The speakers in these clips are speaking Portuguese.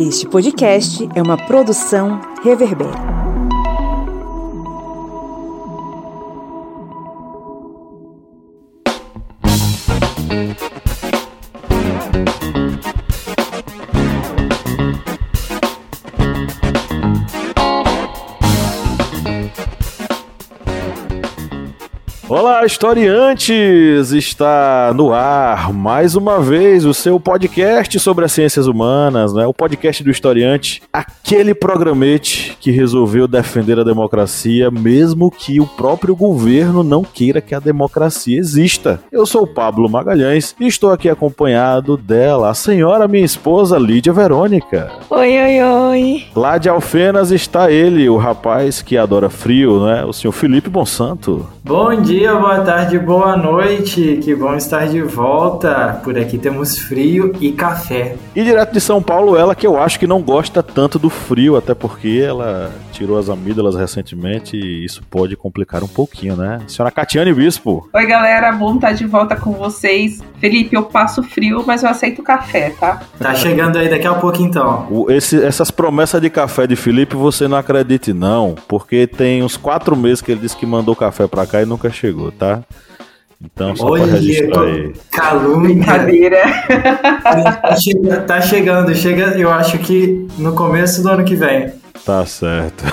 Este podcast é uma produção Reverber. Olá, historiantes! Está no ar mais uma vez o seu podcast sobre as ciências humanas, né? O podcast do historiante, aquele programete que resolveu defender a democracia, mesmo que o próprio governo não queira que a democracia exista. Eu sou o Pablo Magalhães e estou aqui acompanhado dela, a senhora minha esposa Lídia Verônica. Oi, oi, oi. Lá de Alfenas está ele, o rapaz que adora frio, né? O senhor Felipe Monsanto. Bom dia, dia, boa tarde, boa noite. Que bom estar de volta. Por aqui temos frio e café. E direto de São Paulo, ela que eu acho que não gosta tanto do frio, até porque ela tirou as amígdalas recentemente e isso pode complicar um pouquinho, né? Senhora Catiane Bispo. Oi, galera, bom estar de volta com vocês. Felipe, eu passo frio, mas eu aceito café, tá? Tá chegando aí daqui a pouco então. O, esse, essas promessas de café de Felipe, você não acredite não, porque tem uns quatro meses que ele disse que mandou café pra cá e nunca chegou chegou, tá? Então, só Olha, registrar aí. Calúnia. Brincadeira. Tá, tá chegando, chega, eu acho que no começo do ano que vem. Tá certo.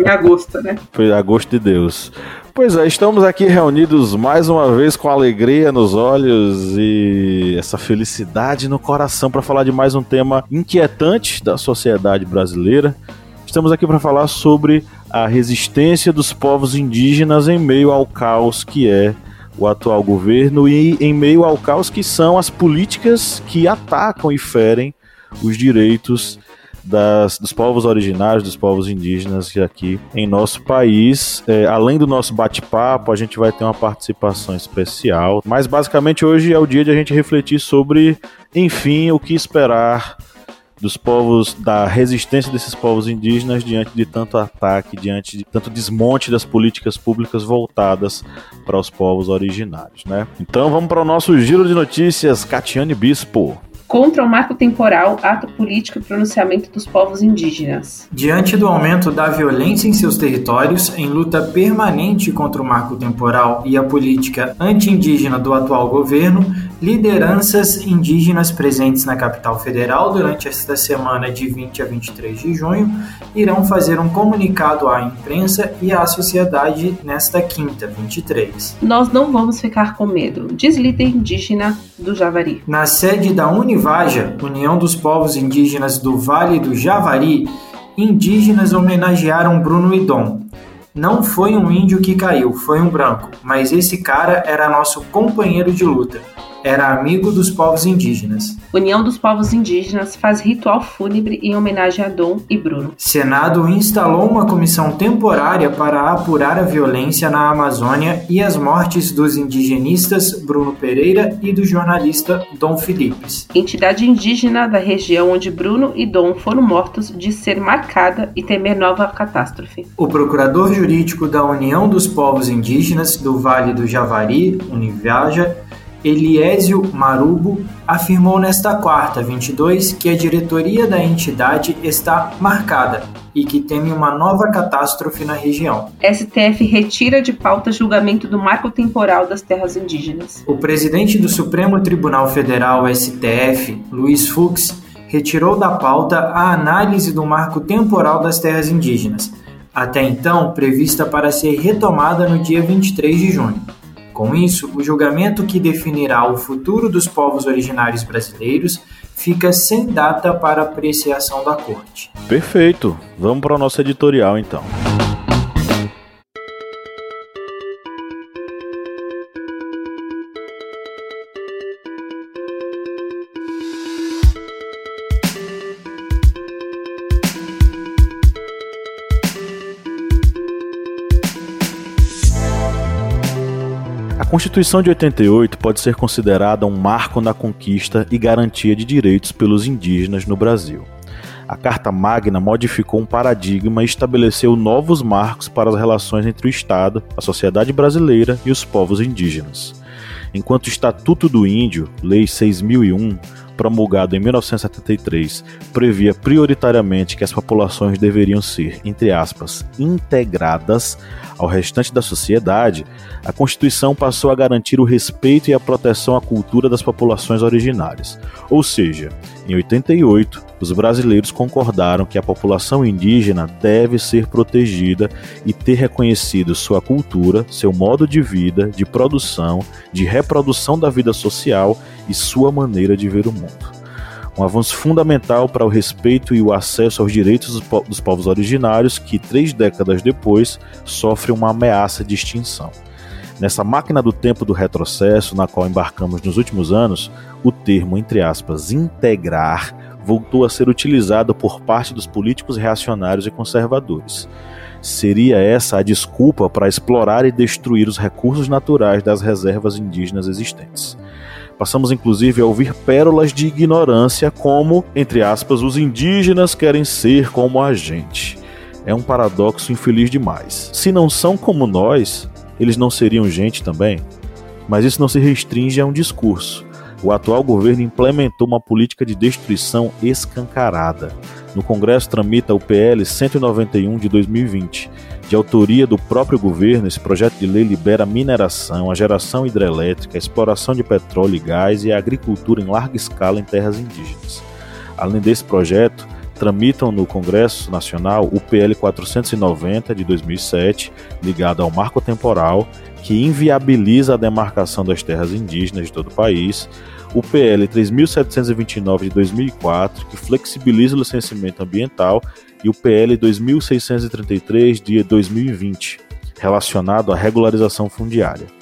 Em agosto, né? Foi agosto de Deus. Pois é, estamos aqui reunidos mais uma vez com alegria nos olhos e essa felicidade no coração para falar de mais um tema inquietante da sociedade brasileira. Estamos aqui para falar sobre a resistência dos povos indígenas em meio ao caos que é o atual governo e em meio ao caos que são as políticas que atacam e ferem os direitos das, dos povos originários, dos povos indígenas aqui em nosso país. É, além do nosso bate-papo, a gente vai ter uma participação especial. Mas basicamente hoje é o dia de a gente refletir sobre, enfim, o que esperar dos povos, da resistência desses povos indígenas diante de tanto ataque, diante de tanto desmonte das políticas públicas voltadas para os povos originários, né? Então vamos para o nosso giro de notícias, Catiane Bispo contra o marco temporal, ato político e pronunciamento dos povos indígenas. Diante do aumento da violência em seus territórios, em luta permanente contra o marco temporal e a política anti-indígena do atual governo, lideranças indígenas presentes na capital federal durante esta semana de 20 a 23 de junho irão fazer um comunicado à imprensa e à sociedade nesta quinta, 23. Nós não vamos ficar com medo, diz líder indígena do Javari. Na sede da Univaja, União dos Povos Indígenas do Vale do Javari, indígenas homenagearam Bruno Idom. Não foi um índio que caiu, foi um branco, mas esse cara era nosso companheiro de luta era amigo dos povos indígenas. União dos Povos Indígenas faz ritual fúnebre em homenagem a Dom e Bruno. Senado instalou uma comissão temporária para apurar a violência na Amazônia e as mortes dos indigenistas Bruno Pereira e do jornalista Dom Filipes. Entidade indígena da região onde Bruno e Dom foram mortos de ser marcada e temer nova catástrofe. O procurador jurídico da União dos Povos Indígenas do Vale do Javari, Univiaja, Eliésio Marubo afirmou nesta quarta, 22, que a diretoria da entidade está marcada e que teme uma nova catástrofe na região. STF retira de pauta julgamento do marco temporal das terras indígenas. O presidente do Supremo Tribunal Federal, STF, Luiz Fux, retirou da pauta a análise do marco temporal das terras indígenas, até então prevista para ser retomada no dia 23 de junho. Com isso, o julgamento que definirá o futuro dos povos originários brasileiros fica sem data para apreciação da Corte. Perfeito. Vamos para o nosso editorial então. Constituição de 88 pode ser considerada um marco na conquista e garantia de direitos pelos indígenas no Brasil. A Carta Magna modificou um paradigma e estabeleceu novos marcos para as relações entre o Estado, a sociedade brasileira e os povos indígenas. Enquanto o Estatuto do Índio, Lei 6001, promulgado em 1973, previa prioritariamente que as populações deveriam ser, entre aspas, integradas ao restante da sociedade, a Constituição passou a garantir o respeito e a proteção à cultura das populações originárias. Ou seja, em 88, os brasileiros concordaram que a população indígena deve ser protegida e ter reconhecido sua cultura, seu modo de vida, de produção, de reprodução da vida social e sua maneira de ver o mundo um avanço fundamental para o respeito e o acesso aos direitos dos, po dos povos originários que, três décadas depois, sofre uma ameaça de extinção. Nessa máquina do tempo do retrocesso na qual embarcamos nos últimos anos, o termo, entre aspas, integrar, voltou a ser utilizado por parte dos políticos reacionários e conservadores. Seria essa a desculpa para explorar e destruir os recursos naturais das reservas indígenas existentes. Passamos inclusive a ouvir pérolas de ignorância, como, entre aspas, os indígenas querem ser como a gente. É um paradoxo infeliz demais. Se não são como nós, eles não seriam gente também? Mas isso não se restringe a um discurso. O atual governo implementou uma política de destruição escancarada. No Congresso tramita o PL 191 de 2020, de autoria do próprio governo, esse projeto de lei libera a mineração, a geração hidrelétrica, a exploração de petróleo e gás e a agricultura em larga escala em terras indígenas. Além desse projeto, tramitam no Congresso Nacional o PL 490 de 2007, ligado ao marco temporal, que inviabiliza a demarcação das terras indígenas de todo o país, o PL 3729 de 2004, que flexibiliza o licenciamento ambiental e o PL 2633 de 2020, relacionado à regularização fundiária.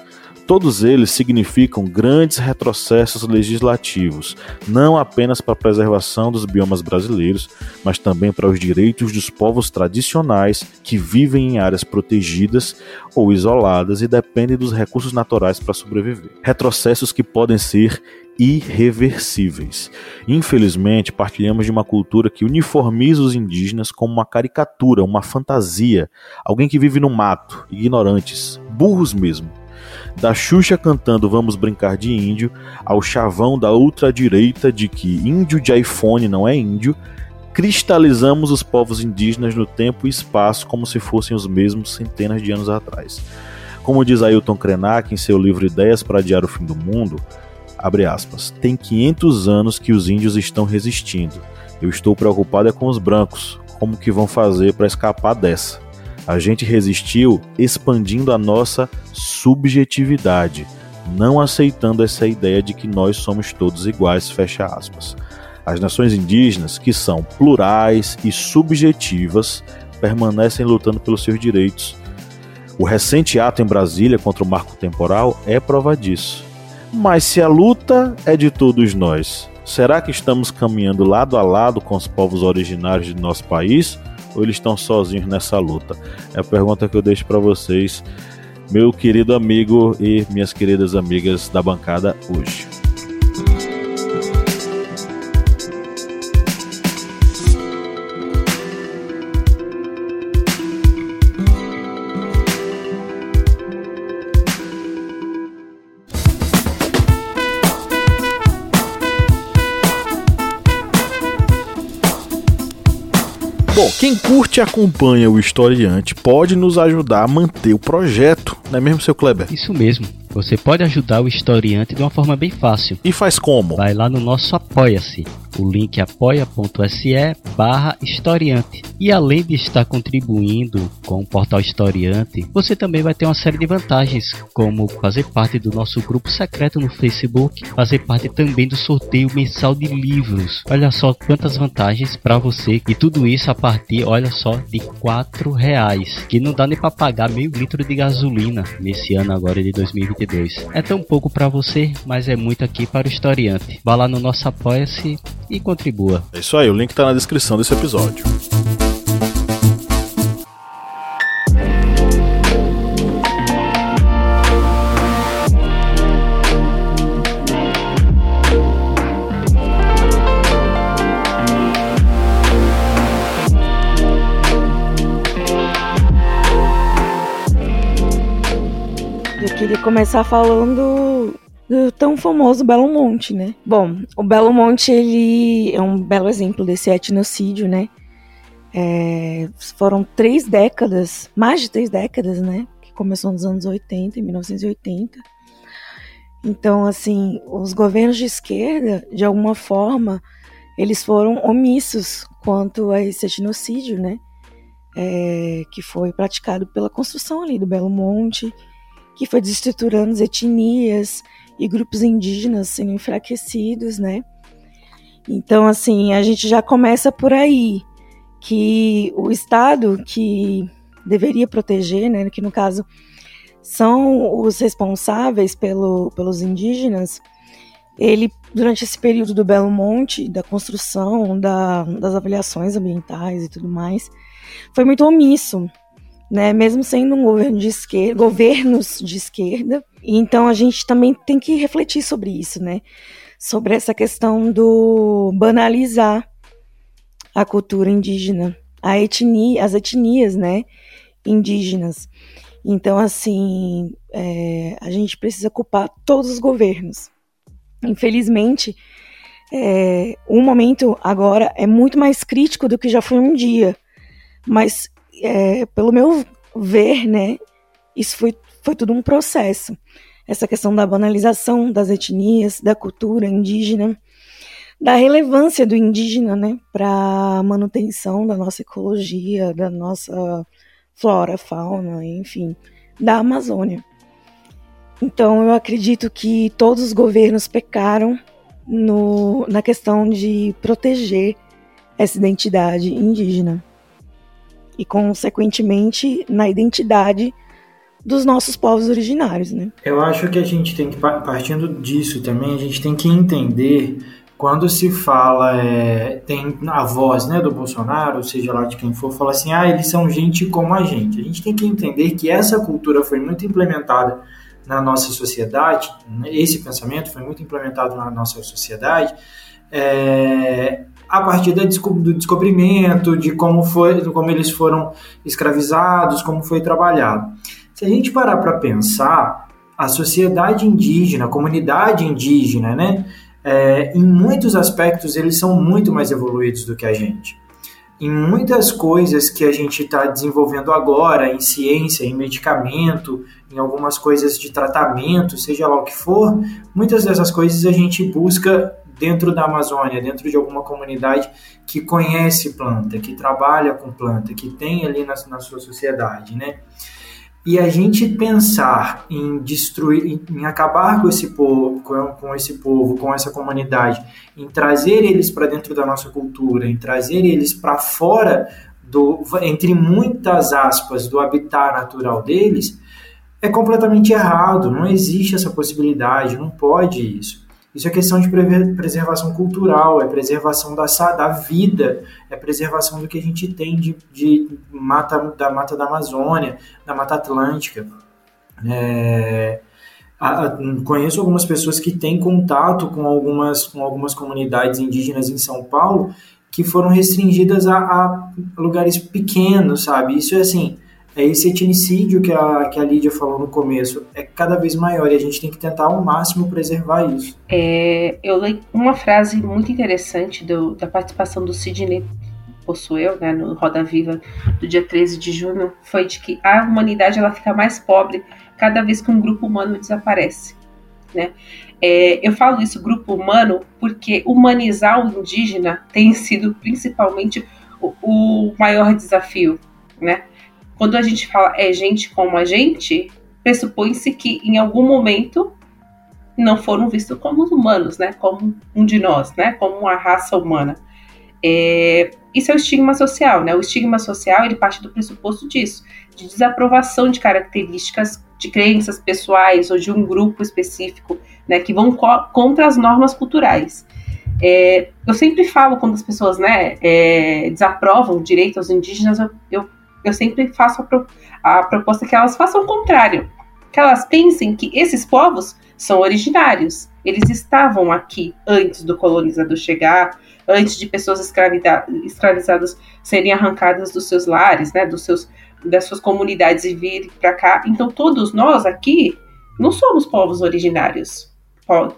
Todos eles significam grandes retrocessos legislativos, não apenas para a preservação dos biomas brasileiros, mas também para os direitos dos povos tradicionais que vivem em áreas protegidas ou isoladas e dependem dos recursos naturais para sobreviver. Retrocessos que podem ser irreversíveis. Infelizmente, partilhamos de uma cultura que uniformiza os indígenas como uma caricatura, uma fantasia, alguém que vive no mato, ignorantes, burros mesmo. Da Xuxa cantando Vamos Brincar de Índio, ao chavão da ultradireita de que índio de iPhone não é índio, cristalizamos os povos indígenas no tempo e espaço como se fossem os mesmos centenas de anos atrás. Como diz Ailton Krenak em seu livro Ideias para Adiar o Fim do Mundo, abre aspas, tem 500 anos que os índios estão resistindo. Eu estou preocupado é com os brancos, como que vão fazer para escapar dessa? A gente resistiu expandindo a nossa subjetividade, não aceitando essa ideia de que nós somos todos iguais, fecha aspas. As nações indígenas, que são plurais e subjetivas, permanecem lutando pelos seus direitos. O recente ato em Brasília contra o marco temporal é prova disso. Mas se a luta é de todos nós, será que estamos caminhando lado a lado com os povos originários de nosso país ou eles estão sozinhos nessa luta? É a pergunta que eu deixo para vocês, meu querido amigo e minhas queridas amigas da bancada hoje. Bom, quem curte e acompanha o historiante pode nos ajudar a manter o projeto, não é mesmo, seu Kleber? Isso mesmo. Você pode ajudar o historiante de uma forma bem fácil. E faz como? Vai lá no nosso Apoia-se. O link é apoia.se barra historiante. E além de estar contribuindo com o portal historiante, você também vai ter uma série de vantagens, como fazer parte do nosso grupo secreto no Facebook, fazer parte também do sorteio mensal de livros. Olha só quantas vantagens para você. E tudo isso a partir, olha só, de quatro reais. Que não dá nem para pagar meio litro de gasolina nesse ano agora de 2022. É tão pouco para você, mas é muito aqui para o historiante. Vá lá no nosso Apoia-se e contribua. É isso aí, o link está na descrição desse episódio. Queria começar falando do tão famoso Belo Monte, né? Bom, o Belo Monte ele é um belo exemplo desse etnocídio, né? É, foram três décadas, mais de três décadas, né? Que começou nos anos 80, em 1980. Então, assim, os governos de esquerda, de alguma forma, eles foram omissos quanto a esse etnocídio, né? É, que foi praticado pela construção ali do Belo Monte, que foi desestruturando as etnias e grupos indígenas sendo enfraquecidos, né? Então, assim, a gente já começa por aí, que o Estado que deveria proteger, né, que no caso são os responsáveis pelo, pelos indígenas, ele, durante esse período do Belo Monte, da construção, da, das avaliações ambientais e tudo mais, foi muito omisso, né? Mesmo sendo um governo de esquerda, governos de esquerda. Então a gente também tem que refletir sobre isso, né? Sobre essa questão do banalizar a cultura indígena, a etnia, as etnias, né? Indígenas. Então, assim, é, a gente precisa culpar todos os governos. Infelizmente, é, o momento agora é muito mais crítico do que já foi um dia. Mas é, pelo meu ver, né, isso foi, foi tudo um processo. Essa questão da banalização das etnias, da cultura indígena, da relevância do indígena, né, para a manutenção da nossa ecologia, da nossa flora, fauna, enfim, da Amazônia. Então, eu acredito que todos os governos pecaram no, na questão de proteger essa identidade indígena e, consequentemente, na identidade dos nossos povos originários, né? Eu acho que a gente tem que, partindo disso também, a gente tem que entender quando se fala, é, tem a voz né, do Bolsonaro, seja lá de quem for, fala assim, ah, eles são gente como a gente. A gente tem que entender que essa cultura foi muito implementada na nossa sociedade, né, esse pensamento foi muito implementado na nossa sociedade, é, a partir do descobrimento, de como, foi, como eles foram escravizados, como foi trabalhado. Se a gente parar para pensar, a sociedade indígena, a comunidade indígena, né, é, em muitos aspectos eles são muito mais evoluídos do que a gente. Em muitas coisas que a gente está desenvolvendo agora, em ciência, em medicamento, em algumas coisas de tratamento, seja lá o que for, muitas dessas coisas a gente busca dentro da Amazônia, dentro de alguma comunidade que conhece planta, que trabalha com planta, que tem ali na, na sua sociedade, né? E a gente pensar em destruir, em acabar com esse povo, com, esse povo, com essa comunidade, em trazer eles para dentro da nossa cultura, em trazer eles para fora do, entre muitas aspas, do habitat natural deles, é completamente errado. Não existe essa possibilidade, não pode isso. Isso é questão de preservação cultural, é preservação da, da vida, é preservação do que a gente tem de, de mata, da mata da Amazônia, da Mata Atlântica. É, a, a, conheço algumas pessoas que têm contato com algumas, com algumas comunidades indígenas em São Paulo que foram restringidas a, a lugares pequenos, sabe? Isso é assim, é esse etnicídio que a, que a Lídia falou no começo é cada vez maior e a gente tem que tentar ao máximo preservar isso. É, eu li uma frase muito interessante do, da participação do Sidney Possuel, né, no Roda Viva do dia 13 de junho, foi de que a humanidade ela fica mais pobre cada vez que um grupo humano desaparece. Né? É, eu falo isso, grupo humano, porque humanizar o indígena tem sido principalmente o, o maior desafio, né? Quando a gente fala é gente como a gente, pressupõe-se que em algum momento não foram vistos como humanos, né? Como um de nós, né? Como uma raça humana. É, isso é o estigma social, né? O estigma social ele parte do pressuposto disso, de desaprovação de características de crenças pessoais ou de um grupo específico, né? Que vão co contra as normas culturais. É, eu sempre falo quando as pessoas, né, é, desaprovam o direito aos indígenas, eu, eu eu sempre faço a, pro, a proposta que elas façam o contrário. Que elas pensem que esses povos são originários. Eles estavam aqui antes do colonizador chegar, antes de pessoas escravizadas serem arrancadas dos seus lares, né, dos seus, das suas comunidades e virem para cá. Então, todos nós aqui não somos povos originários.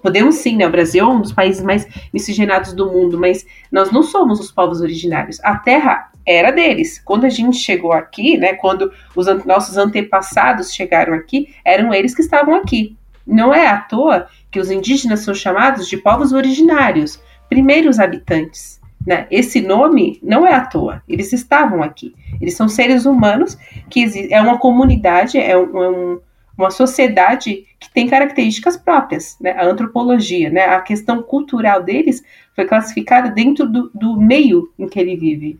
podemos sim, né? O Brasil é um dos países mais miscigenados do mundo, mas nós não somos os povos originários. A terra era deles. Quando a gente chegou aqui, né? Quando os an nossos antepassados chegaram aqui, eram eles que estavam aqui. Não é à toa que os indígenas são chamados de povos originários, primeiros habitantes. Né? Esse nome não é à toa, eles estavam aqui. Eles são seres humanos que é uma comunidade, é é um uma sociedade que tem características próprias, né? A antropologia, né? A questão cultural deles foi classificada dentro do, do meio em que ele vive.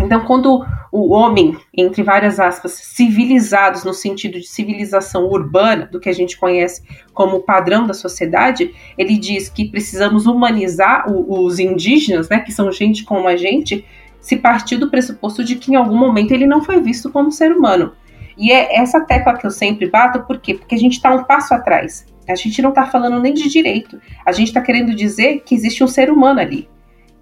Então, quando o homem, entre várias aspas, civilizados, no sentido de civilização urbana, do que a gente conhece como padrão da sociedade, ele diz que precisamos humanizar o, os indígenas, né, que são gente como a gente, se partir do pressuposto de que em algum momento ele não foi visto como ser humano. E é essa tecla que eu sempre bato, por quê? Porque a gente está um passo atrás. A gente não está falando nem de direito. A gente está querendo dizer que existe um ser humano ali.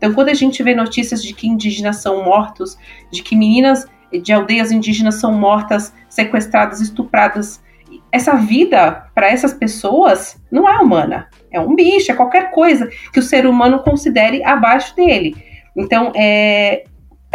Então, quando a gente vê notícias de que indígenas são mortos, de que meninas de aldeias indígenas são mortas, sequestradas, estupradas, essa vida para essas pessoas não é humana. É um bicho, é qualquer coisa que o ser humano considere abaixo dele. Então, é,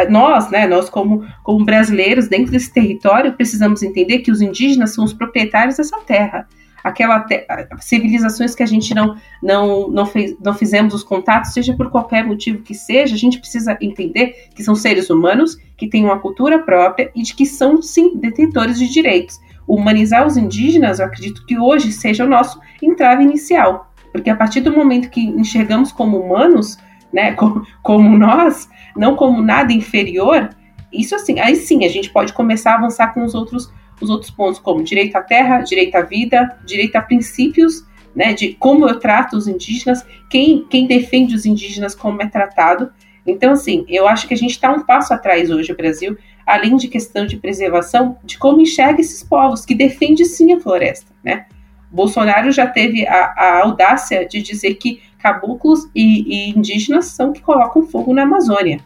nós, né, nós como, como brasileiros dentro desse território, precisamos entender que os indígenas são os proprietários dessa terra. Aquela te civilizações que a gente não, não, não, fez, não fizemos os contatos, seja por qualquer motivo que seja, a gente precisa entender que são seres humanos, que têm uma cultura própria e de que são, sim, detentores de direitos. Humanizar os indígenas, eu acredito que hoje seja o nosso entrave inicial, porque a partir do momento que enxergamos como humanos, né, como, como nós, não como nada inferior, isso assim, aí sim a gente pode começar a avançar com os outros, os outros pontos, como direito à terra, direito à vida, direito a princípios, né, de como eu trato os indígenas, quem, quem defende os indígenas, como é tratado. Então, assim, eu acho que a gente está um passo atrás hoje, o Brasil, além de questão de preservação, de como enxerga esses povos, que defende sim a floresta, né? Bolsonaro já teve a, a audácia de dizer que caboclos e, e, indígenas são que colocam fogo na Amazônia,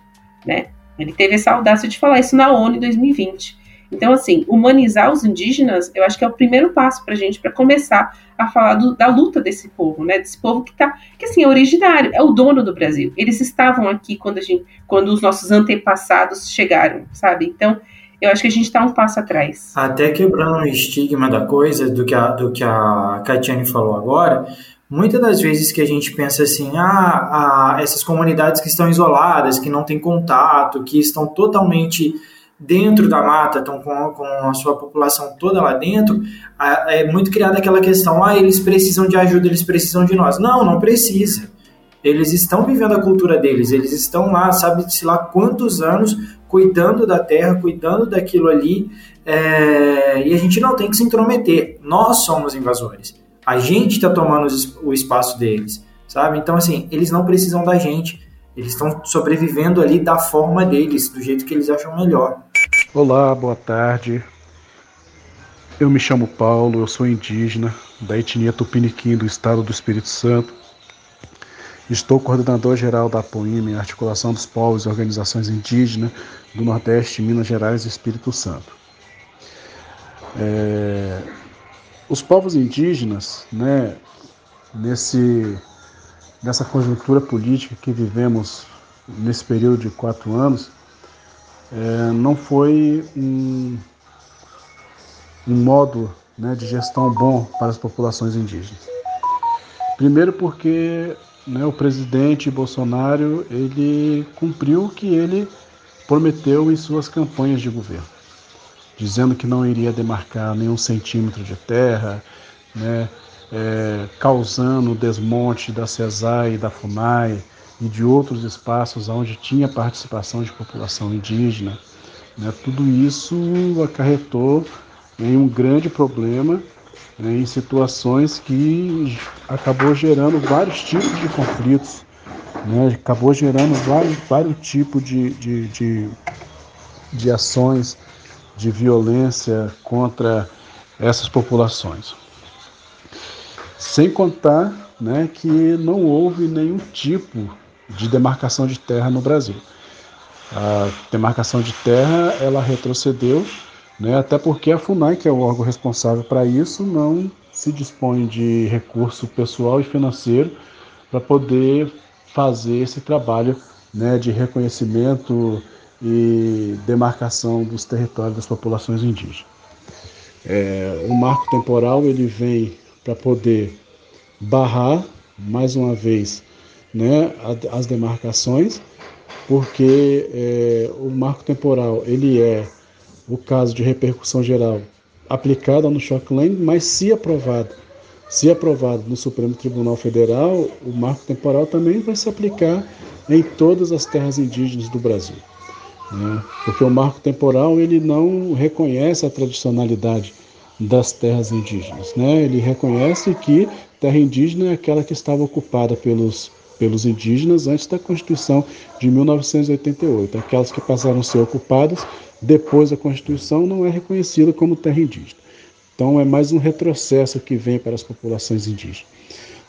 né? Ele teve essa audácia de falar isso na ONU em 2020. Então, assim, humanizar os indígenas, eu acho que é o primeiro passo para a gente, para começar a falar do, da luta desse povo, né? Desse povo que tá, que assim, é originário, é o dono do Brasil. Eles estavam aqui quando, a gente, quando os nossos antepassados chegaram, sabe? Então, eu acho que a gente está um passo atrás. Até quebrando o estigma da coisa, do que a, do que a falou agora, muitas das vezes que a gente pensa assim, ah, ah, essas comunidades que estão isoladas, que não têm contato, que estão totalmente dentro da mata, estão com, com a sua população toda lá dentro, é muito criada aquela questão, ah, eles precisam de ajuda, eles precisam de nós. Não, não precisa. Eles estão vivendo a cultura deles, eles estão lá, sabe-se lá quantos anos cuidando da terra, cuidando daquilo ali, é, e a gente não tem que se intrometer. Nós somos invasores. A gente está tomando o espaço deles, sabe? Então, assim, eles não precisam da gente. Eles estão sobrevivendo ali da forma deles, do jeito que eles acham melhor. Olá, boa tarde. Eu me chamo Paulo, eu sou indígena da etnia Tupiniquim do estado do Espírito Santo. Estou coordenador geral da APOIME, Articulação dos Povos e Organizações Indígenas do Nordeste, Minas Gerais e Espírito Santo. É, os povos indígenas, né, nesse, nessa conjuntura política que vivemos nesse período de quatro anos, é, não foi um, um modo né, de gestão bom para as populações indígenas. Primeiro porque né, o presidente Bolsonaro ele cumpriu o que ele prometeu em suas campanhas de governo, dizendo que não iria demarcar nenhum centímetro de terra, né, é, causando o desmonte da CESAI, da FUNAI e de outros espaços onde tinha participação de população indígena. Né, tudo isso acarretou em um grande problema né, em situações que acabou gerando vários tipos de conflitos, né, acabou gerando vários, vários tipos de, de, de, de ações de violência contra essas populações. Sem contar né, que não houve nenhum tipo de demarcação de terra no Brasil. A demarcação de terra ela retrocedeu né? Até porque a FUNAI, que é o órgão responsável para isso, não se dispõe de recurso pessoal e financeiro para poder fazer esse trabalho né, de reconhecimento e demarcação dos territórios das populações indígenas. É, o marco temporal ele vem para poder barrar mais uma vez né, as demarcações, porque é, o marco temporal ele é o caso de repercussão geral aplicada no Shockland, mas se aprovado, se aprovado no Supremo Tribunal Federal, o marco temporal também vai se aplicar em todas as terras indígenas do Brasil. Né? Porque o marco temporal ele não reconhece a tradicionalidade das terras indígenas. Né? Ele reconhece que terra indígena é aquela que estava ocupada pelos, pelos indígenas antes da Constituição de 1988. Aquelas que passaram a ser ocupadas depois da Constituição não é reconhecida como terra indígena. Então é mais um retrocesso que vem para as populações indígenas.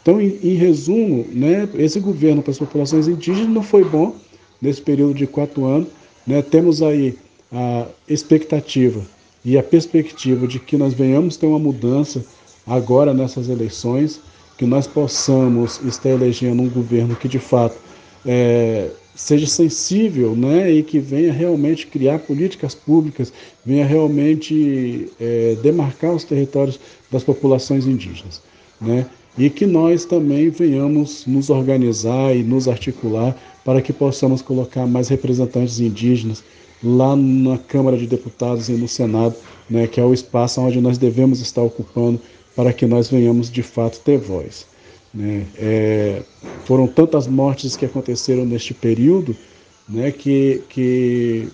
Então, em, em resumo, né, esse governo para as populações indígenas não foi bom nesse período de quatro anos. Né, temos aí a expectativa e a perspectiva de que nós venhamos ter uma mudança agora nessas eleições, que nós possamos estar elegendo um governo que de fato é, seja sensível né, e que venha realmente criar políticas públicas, venha realmente é, demarcar os territórios das populações indígenas. Né? e que nós também venhamos nos organizar e nos articular para que possamos colocar mais representantes indígenas lá na Câmara de Deputados e no Senado, né, que é o espaço onde nós devemos estar ocupando para que nós venhamos de fato ter voz. Né? É, foram tantas mortes que aconteceram neste período né, que, que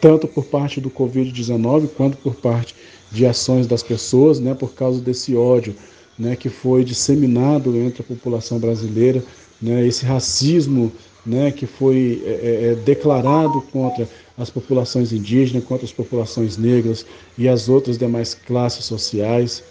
tanto por parte do Covid-19 quanto por parte de ações das pessoas, né, por causa desse ódio né, que foi disseminado entre a população brasileira, né, esse racismo né, que foi é, é, é, declarado contra as populações indígenas, contra as populações negras e as outras demais classes sociais.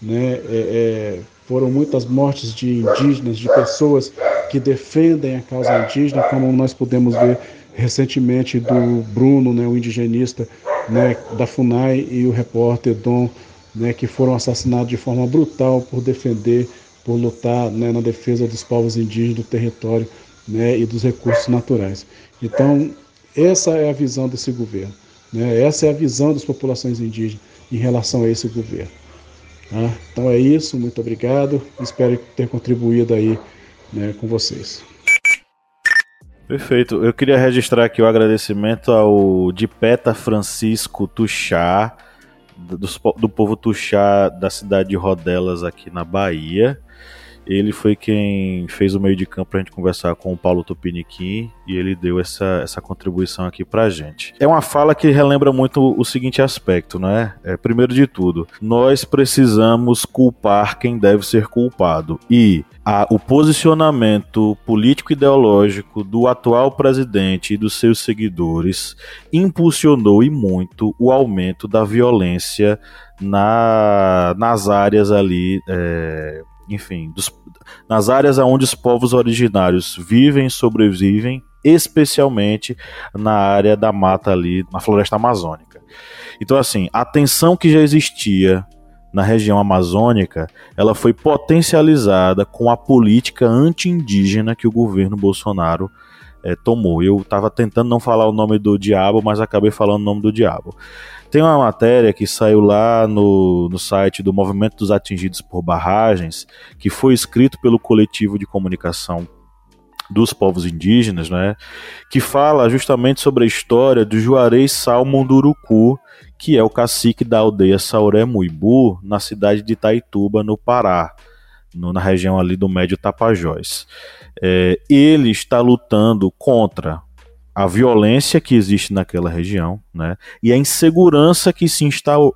Né, é, é foram muitas mortes de indígenas, de pessoas que defendem a causa indígena, como nós pudemos ver recentemente do Bruno, né, o indigenista né, da FUNAI, e o repórter Dom né, que foram assassinados de forma brutal por defender, por lutar né, na defesa dos povos indígenas do território né, e dos recursos naturais. Então, essa é a visão desse governo. Né, essa é a visão das populações indígenas em relação a esse governo. Tá? Então é isso, muito obrigado. Espero ter contribuído aí né, com vocês. Perfeito. Eu queria registrar aqui o agradecimento ao Dipeta Francisco Tuxá, do, do povo Tuxá da cidade de Rodelas aqui na Bahia. Ele foi quem fez o meio de campo para a gente conversar com o Paulo Tupiniquim e ele deu essa, essa contribuição aqui para a gente. É uma fala que relembra muito o seguinte aspecto, não é? é? Primeiro de tudo, nós precisamos culpar quem deve ser culpado e a, o posicionamento político-ideológico do atual presidente e dos seus seguidores impulsionou e muito o aumento da violência na, nas áreas ali, é, enfim, dos, nas áreas onde os povos originários vivem e sobrevivem, especialmente na área da mata ali, na floresta amazônica. Então, assim, a tensão que já existia na região amazônica, ela foi potencializada com a política anti-indígena que o governo Bolsonaro é, tomou. Eu estava tentando não falar o nome do diabo, mas acabei falando o nome do diabo. Tem uma matéria que saiu lá no, no site do Movimento dos Atingidos por Barragens, que foi escrito pelo coletivo de comunicação dos povos indígenas, né, que fala justamente sobre a história do Juarez Salmonduruku, que é o cacique da aldeia Sauré Muibu, na cidade de Itaituba, no Pará, no, na região ali do Médio Tapajós. É, ele está lutando contra a violência que existe naquela região, né? E a insegurança que se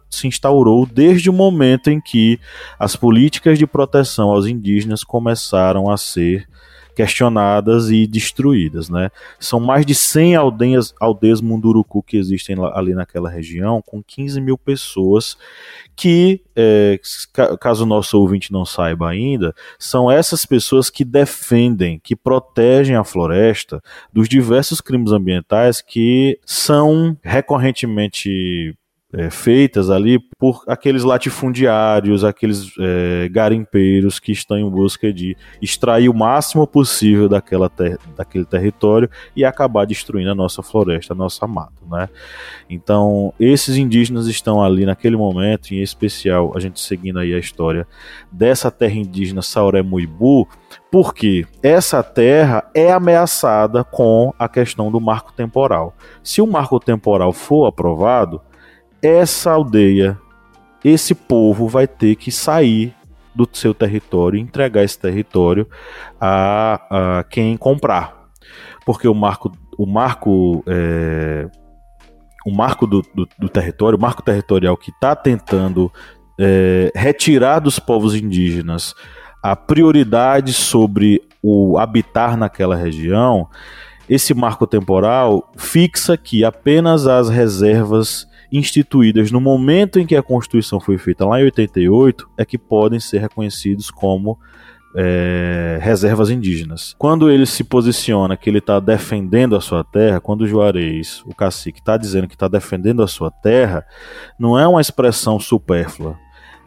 se instaurou desde o momento em que as políticas de proteção aos indígenas começaram a ser questionadas e destruídas, né? São mais de 100 aldeias, aldeias Munduruku que existem ali naquela região, com 15 mil pessoas, que, é, caso o nosso ouvinte não saiba ainda, são essas pessoas que defendem, que protegem a floresta dos diversos crimes ambientais que são recorrentemente é, feitas ali por aqueles latifundiários, aqueles é, garimpeiros que estão em busca de extrair o máximo possível daquela ter daquele território e acabar destruindo a nossa floresta, a nossa mata. Né? Então, esses indígenas estão ali naquele momento, em especial, a gente seguindo aí a história dessa terra indígena Sauré Muibu, porque essa terra é ameaçada com a questão do marco temporal. Se o marco temporal for aprovado, essa aldeia, esse povo vai ter que sair do seu território e entregar esse território a, a quem comprar. Porque o marco, o marco, é, o marco do, do, do, território, o marco territorial que está tentando é, retirar dos povos indígenas a prioridade sobre o habitar naquela região, esse marco temporal fixa que apenas as reservas instituídas no momento em que a Constituição foi feita, lá em 88, é que podem ser reconhecidos como é, reservas indígenas. Quando ele se posiciona que ele está defendendo a sua terra, quando o Juarez, o cacique, está dizendo que está defendendo a sua terra, não é uma expressão supérflua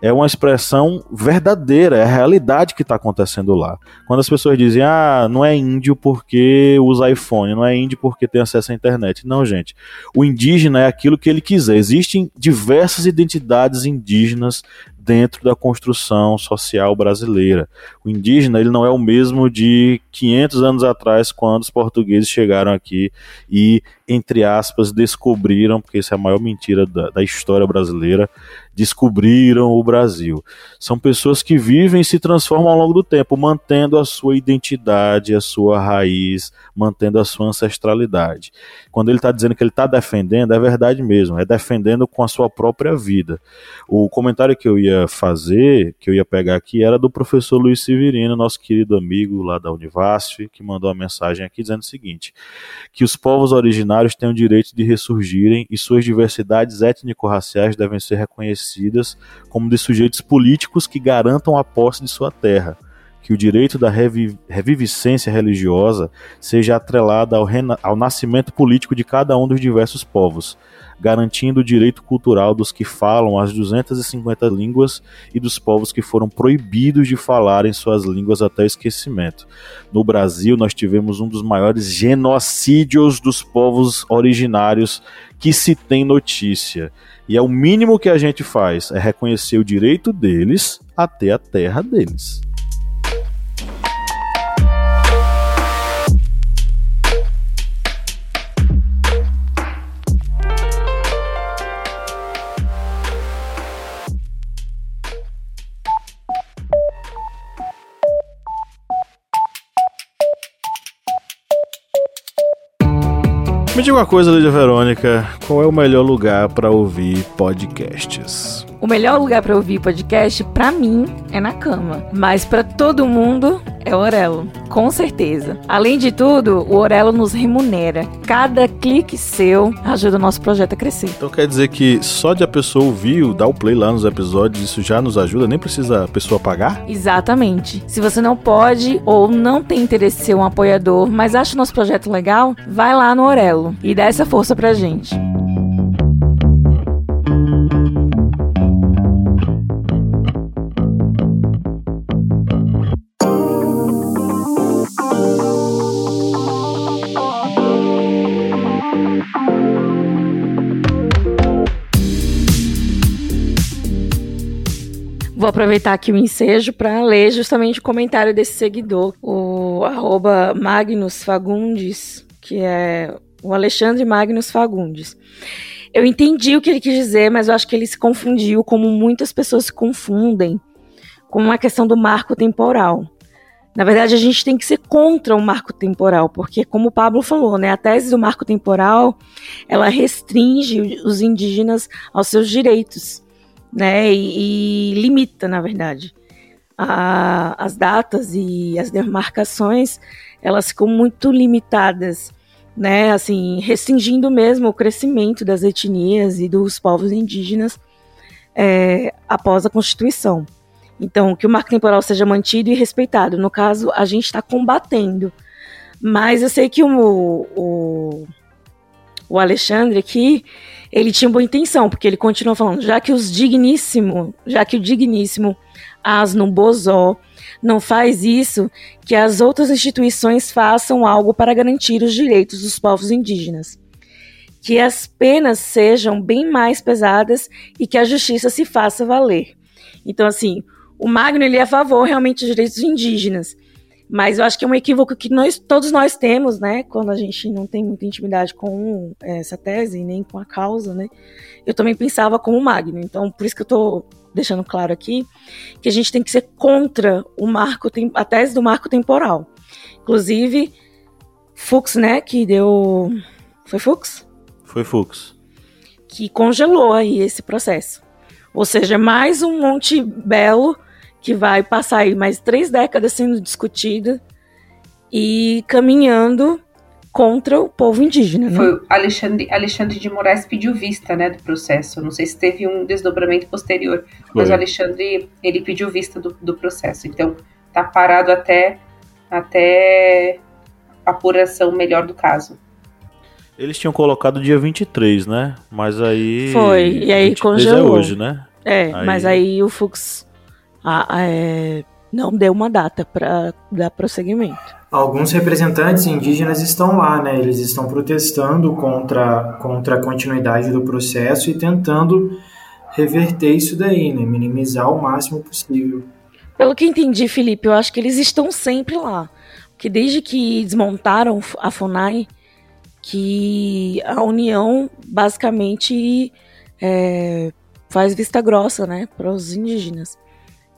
é uma expressão verdadeira, é a realidade que está acontecendo lá. Quando as pessoas dizem, ah, não é índio porque usa iPhone, não é índio porque tem acesso à internet. Não, gente. O indígena é aquilo que ele quiser. Existem diversas identidades indígenas dentro da construção social brasileira. O indígena ele não é o mesmo de 500 anos atrás, quando os portugueses chegaram aqui e, entre aspas, descobriram, porque isso é a maior mentira da, da história brasileira, descobriram o Brasil. São pessoas que vivem e se transformam ao longo do tempo, mantendo a sua identidade, a sua raiz, mantendo a sua ancestralidade. Quando ele está dizendo que ele está defendendo, é verdade mesmo, é defendendo com a sua própria vida. O comentário que eu ia fazer, que eu ia pegar aqui, era do professor Luiz Severino, nosso querido amigo lá da Univasf, que mandou uma mensagem aqui dizendo o seguinte: que os povos originários têm o direito de ressurgirem e suas diversidades étnico-raciais devem ser reconhecidas como de sujeitos políticos que garantam a posse de sua terra que o direito da revi reviviscência religiosa seja atrelado ao, ao nascimento político de cada um dos diversos povos, garantindo o direito cultural dos que falam as 250 línguas e dos povos que foram proibidos de falar em suas línguas até esquecimento. No Brasil, nós tivemos um dos maiores genocídios dos povos originários que se tem notícia. E é o mínimo que a gente faz, é reconhecer o direito deles até a terra deles. Me diga uma coisa, Lídia Verônica, qual é o melhor lugar para ouvir podcasts? O melhor lugar para ouvir podcast, para mim, é na cama. Mas para todo mundo, é o Orelo. Com certeza. Além de tudo, o Orelo nos remunera. Cada clique seu ajuda o nosso projeto a crescer. Então quer dizer que só de a pessoa ouvir, dar o play lá nos episódios, isso já nos ajuda? Nem precisa a pessoa pagar? Exatamente. Se você não pode ou não tem interesse em ser um apoiador, mas acha o nosso projeto legal, vai lá no Orelo e dá essa força pra gente. Vou aproveitar aqui o ensejo para ler justamente o comentário desse seguidor, o arroba Magnus Fagundes, que é o Alexandre Magnus Fagundes. Eu entendi o que ele quis dizer, mas eu acho que ele se confundiu, como muitas pessoas se confundem, com uma questão do marco temporal. Na verdade, a gente tem que ser contra o marco temporal, porque, como o Pablo falou, né, a tese do marco temporal ela restringe os indígenas aos seus direitos né? E, e limita, na verdade. A, as datas e as demarcações, elas ficam muito limitadas, né? Assim, restringindo mesmo o crescimento das etnias e dos povos indígenas é, após a Constituição. Então, que o marco temporal seja mantido e respeitado. No caso, a gente está combatendo. Mas eu sei que o, o, o Alexandre aqui, ele tinha boa intenção, porque ele continua falando, já que os digníssimo, já que o digníssimo Asno Bozó não faz isso, que as outras instituições façam algo para garantir os direitos dos povos indígenas. Que as penas sejam bem mais pesadas e que a justiça se faça valer. Então, assim, o Magno ele é a favor realmente dos direitos indígenas. Mas eu acho que é um equívoco que nós, todos nós temos, né? Quando a gente não tem muita intimidade com é, essa tese, nem com a causa, né? Eu também pensava como Magno. Então, por isso que eu estou deixando claro aqui que a gente tem que ser contra o marco, a tese do marco temporal. Inclusive, Fux, né? Que deu. Foi Fux? Foi Fux. Que congelou aí esse processo. Ou seja, mais um Monte Belo que vai passar aí mais três décadas sendo discutida e caminhando contra o povo indígena. Né? Foi Alexandre, Alexandre de Moraes pediu vista né, do processo. Não sei se teve um desdobramento posterior, Foi. mas o Alexandre ele pediu vista do, do processo. Então tá parado até, até apuração melhor do caso. Eles tinham colocado dia 23, né? Mas aí. Foi, e aí é congelou. É hoje, né? É, aí... mas aí o Fux a, a, é, não deu uma data para dar prosseguimento. Alguns representantes indígenas estão lá, né? Eles estão protestando contra, contra a continuidade do processo e tentando reverter isso daí, né? Minimizar o máximo possível. Pelo que entendi, Felipe, eu acho que eles estão sempre lá. Porque desde que desmontaram a FUNAI, que a União basicamente é, faz vista grossa, né, para os indígenas.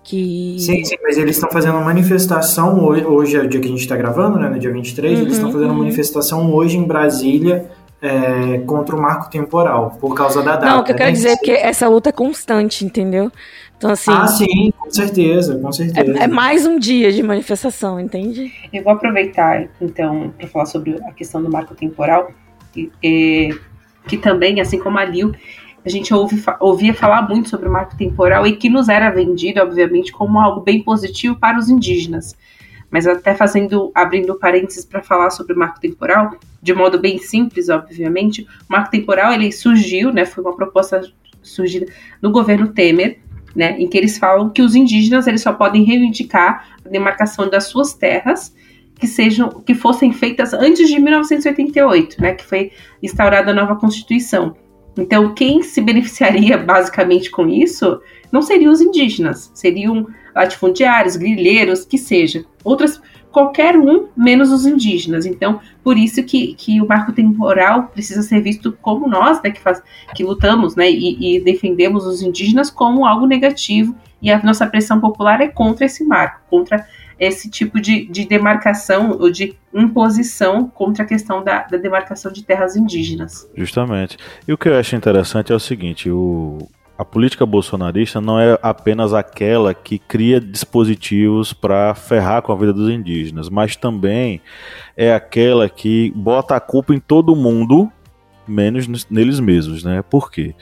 Que... Sim, sim, mas eles estão fazendo uma manifestação hoje, hoje é o dia que a gente está gravando, né, no dia 23, uhum, eles estão fazendo uma uhum. manifestação hoje em Brasília é, contra o marco temporal, por causa da data. Não, o que eu quero né? dizer é que essa luta é constante, entendeu? Então, assim, ah, sim, com certeza, com certeza. É, é mais um dia de manifestação, entende? Eu vou aproveitar, então, para falar sobre a questão do marco temporal, e, e, que também, assim como a Lil, a gente ouve, ouvia falar muito sobre o marco temporal e que nos era vendido, obviamente, como algo bem positivo para os indígenas. Mas até fazendo, abrindo parênteses para falar sobre o marco temporal, de modo bem simples, obviamente, o marco temporal ele surgiu, né, foi uma proposta surgida no governo Temer, né, em que eles falam que os indígenas eles só podem reivindicar a demarcação das suas terras que sejam que fossem feitas antes de 1988, né, que foi instaurada a nova constituição. Então, quem se beneficiaria basicamente com isso não seriam os indígenas, seriam latifundiários, grileiros, que seja. Outras, qualquer um, menos os indígenas. Então, por isso que, que o marco temporal precisa ser visto como nós, né, que, faz, que lutamos né, e, e defendemos os indígenas como algo negativo, e a nossa pressão popular é contra esse marco, contra esse tipo de, de demarcação ou de imposição contra a questão da, da demarcação de terras indígenas. Justamente. E o que eu acho interessante é o seguinte: o, a política bolsonarista não é apenas aquela que cria dispositivos para ferrar com a vida dos indígenas, mas também é aquela que bota a culpa em todo mundo, menos neles mesmos, né? Por quê?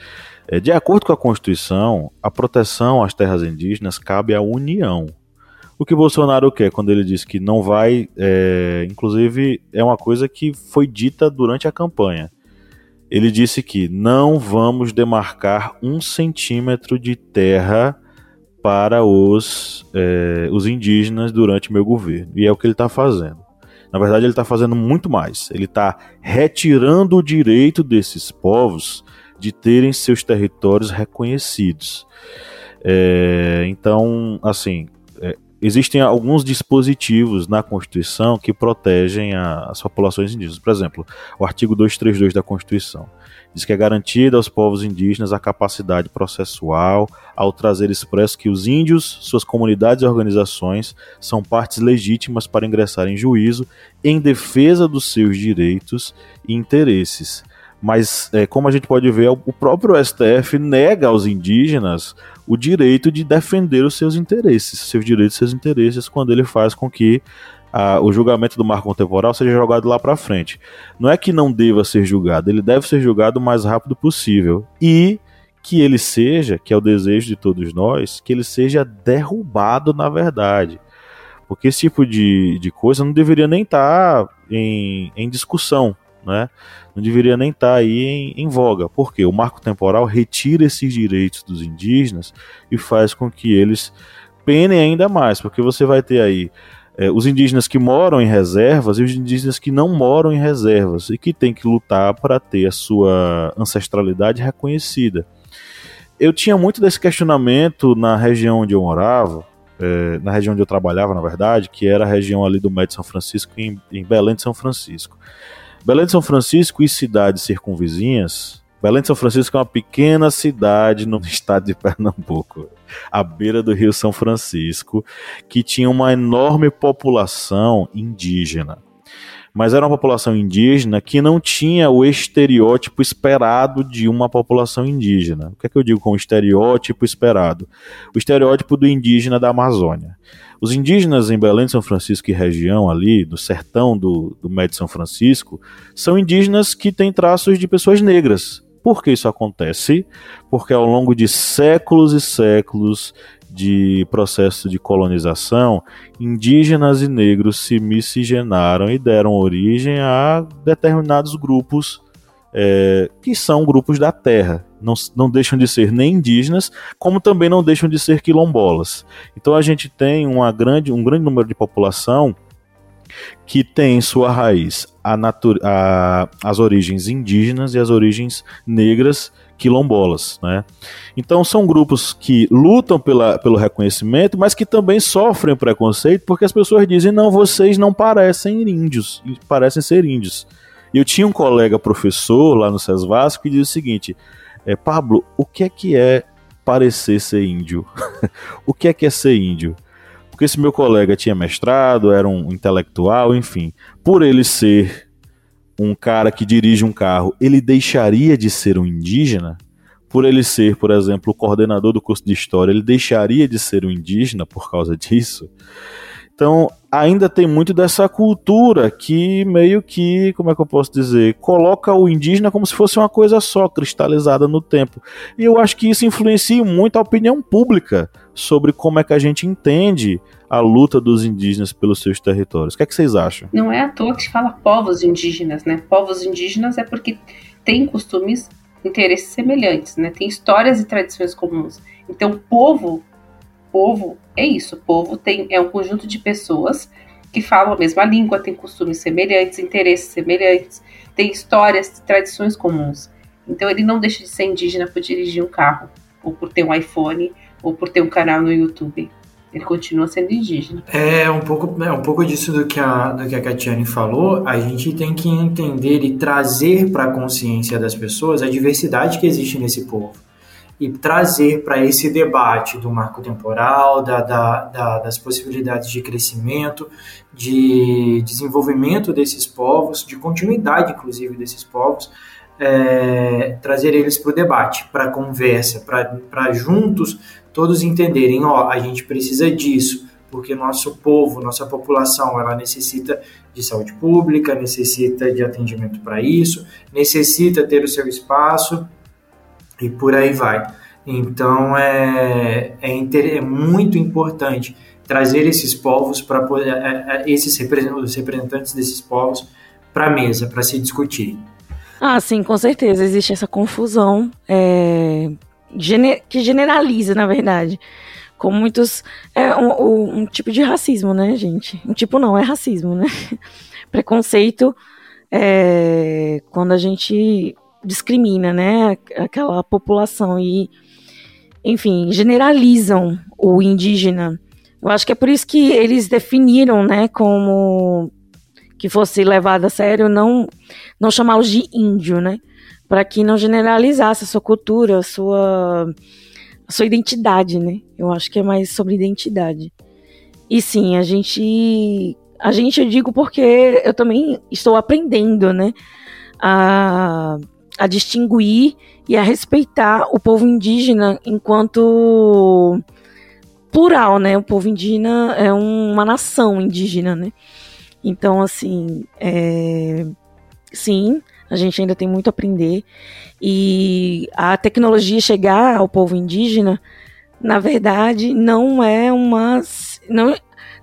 É, de acordo com a Constituição, a proteção às terras indígenas cabe à União. O que Bolsonaro quer quando ele diz que não vai, é, inclusive é uma coisa que foi dita durante a campanha. Ele disse que não vamos demarcar um centímetro de terra para os, é, os indígenas durante meu governo. E é o que ele está fazendo. Na verdade, ele está fazendo muito mais. Ele está retirando o direito desses povos de terem seus territórios reconhecidos. É, então, assim, existem alguns dispositivos na Constituição que protegem a, as populações indígenas. Por exemplo, o artigo 232 da Constituição diz que é garantida aos povos indígenas a capacidade processual ao trazer expresso que os índios, suas comunidades e organizações são partes legítimas para ingressar em juízo em defesa dos seus direitos e interesses. Mas, é, como a gente pode ver, o próprio STF nega aos indígenas o direito de defender os seus interesses, seus direitos e seus interesses, quando ele faz com que a, o julgamento do marco contemporâneo seja jogado lá para frente. Não é que não deva ser julgado, ele deve ser julgado o mais rápido possível. E que ele seja, que é o desejo de todos nós, que ele seja derrubado na verdade. Porque esse tipo de, de coisa não deveria nem estar tá em, em discussão né? Não deveria nem estar tá aí em, em voga. Porque o marco temporal retira esses direitos dos indígenas e faz com que eles penem ainda mais, porque você vai ter aí é, os indígenas que moram em reservas e os indígenas que não moram em reservas e que têm que lutar para ter a sua ancestralidade reconhecida. Eu tinha muito desse questionamento na região onde eu morava, é, na região onde eu trabalhava, na verdade, que era a região ali do Médio São Francisco, em, em Belém de São Francisco. Belém de São Francisco e cidades circunvizinhas. Belém de São Francisco é uma pequena cidade no estado de Pernambuco, à beira do Rio São Francisco, que tinha uma enorme população indígena mas era uma população indígena que não tinha o estereótipo esperado de uma população indígena. O que é que eu digo com estereótipo esperado? O estereótipo do indígena da Amazônia. Os indígenas em Belém de São Francisco e região ali, no sertão do, do Médio São Francisco, são indígenas que têm traços de pessoas negras. Por que isso acontece? Porque ao longo de séculos e séculos de processo de colonização, indígenas e negros se miscigenaram e deram origem a determinados grupos é, que são grupos da terra. Não, não deixam de ser nem indígenas, como também não deixam de ser quilombolas. Então a gente tem uma grande, um grande número de população que tem em sua raiz a a, as origens indígenas e as origens negras quilombolas, né? Então são grupos que lutam pela, pelo reconhecimento, mas que também sofrem preconceito porque as pessoas dizem não, vocês não parecem índios, parecem ser índios. Eu tinha um colega professor lá no SES Vasco que dizia o seguinte: é, Pablo, o que é que é parecer ser índio? o que é que é ser índio? Porque esse meu colega tinha mestrado, era um intelectual, enfim, por ele ser um cara que dirige um carro, ele deixaria de ser um indígena? Por ele ser, por exemplo, o coordenador do curso de história, ele deixaria de ser um indígena por causa disso? Então, ainda tem muito dessa cultura que meio que, como é que eu posso dizer, coloca o indígena como se fosse uma coisa só, cristalizada no tempo. E eu acho que isso influencia muito a opinião pública sobre como é que a gente entende a luta dos indígenas pelos seus territórios. O que é que vocês acham? Não é à toa que se fala povos indígenas, né? Povos indígenas é porque tem costumes, interesses semelhantes, né? Tem histórias e tradições comuns. Então, povo, povo é isso. Povo tem é um conjunto de pessoas que falam a mesma língua, tem costumes semelhantes, interesses semelhantes, tem histórias, tradições comuns. Então, ele não deixa de ser indígena por dirigir um carro, ou por ter um iPhone, ou por ter um canal no YouTube. Ele continua sendo indígena. É um pouco, é um pouco disso do que a, do que a Catiane falou. A gente tem que entender e trazer para a consciência das pessoas a diversidade que existe nesse povo. E trazer para esse debate do marco temporal, da, da, da, das possibilidades de crescimento, de desenvolvimento desses povos, de continuidade, inclusive, desses povos, é, trazer eles para o debate, para a conversa, para juntos todos entenderem, ó, a gente precisa disso, porque nosso povo, nossa população, ela necessita de saúde pública, necessita de atendimento para isso, necessita ter o seu espaço e por aí vai. Então é, é, inter, é muito importante trazer esses povos para é, é, esses os representantes desses povos para a mesa para se discutir. Ah, sim, com certeza existe essa confusão é, que generaliza, na verdade. Com muitos. É um, um, tipo de racismo, né, gente? Um tipo não, é racismo, né? Preconceito é quando a gente discrimina, né, aquela população e, enfim, generalizam o indígena. Eu acho que é por isso que eles definiram, né, como que fosse levado a sério, não, não chamá-los de índio, né? para que não generalizasse a sua cultura, a sua, a sua identidade, né? Eu acho que é mais sobre identidade. E sim, a gente. A gente, eu digo porque eu também estou aprendendo, né? A, a distinguir e a respeitar o povo indígena enquanto plural, né? O povo indígena é uma nação indígena, né? Então, assim, é, sim, a gente ainda tem muito a aprender. E a tecnologia chegar ao povo indígena, na verdade, não é uma. Não,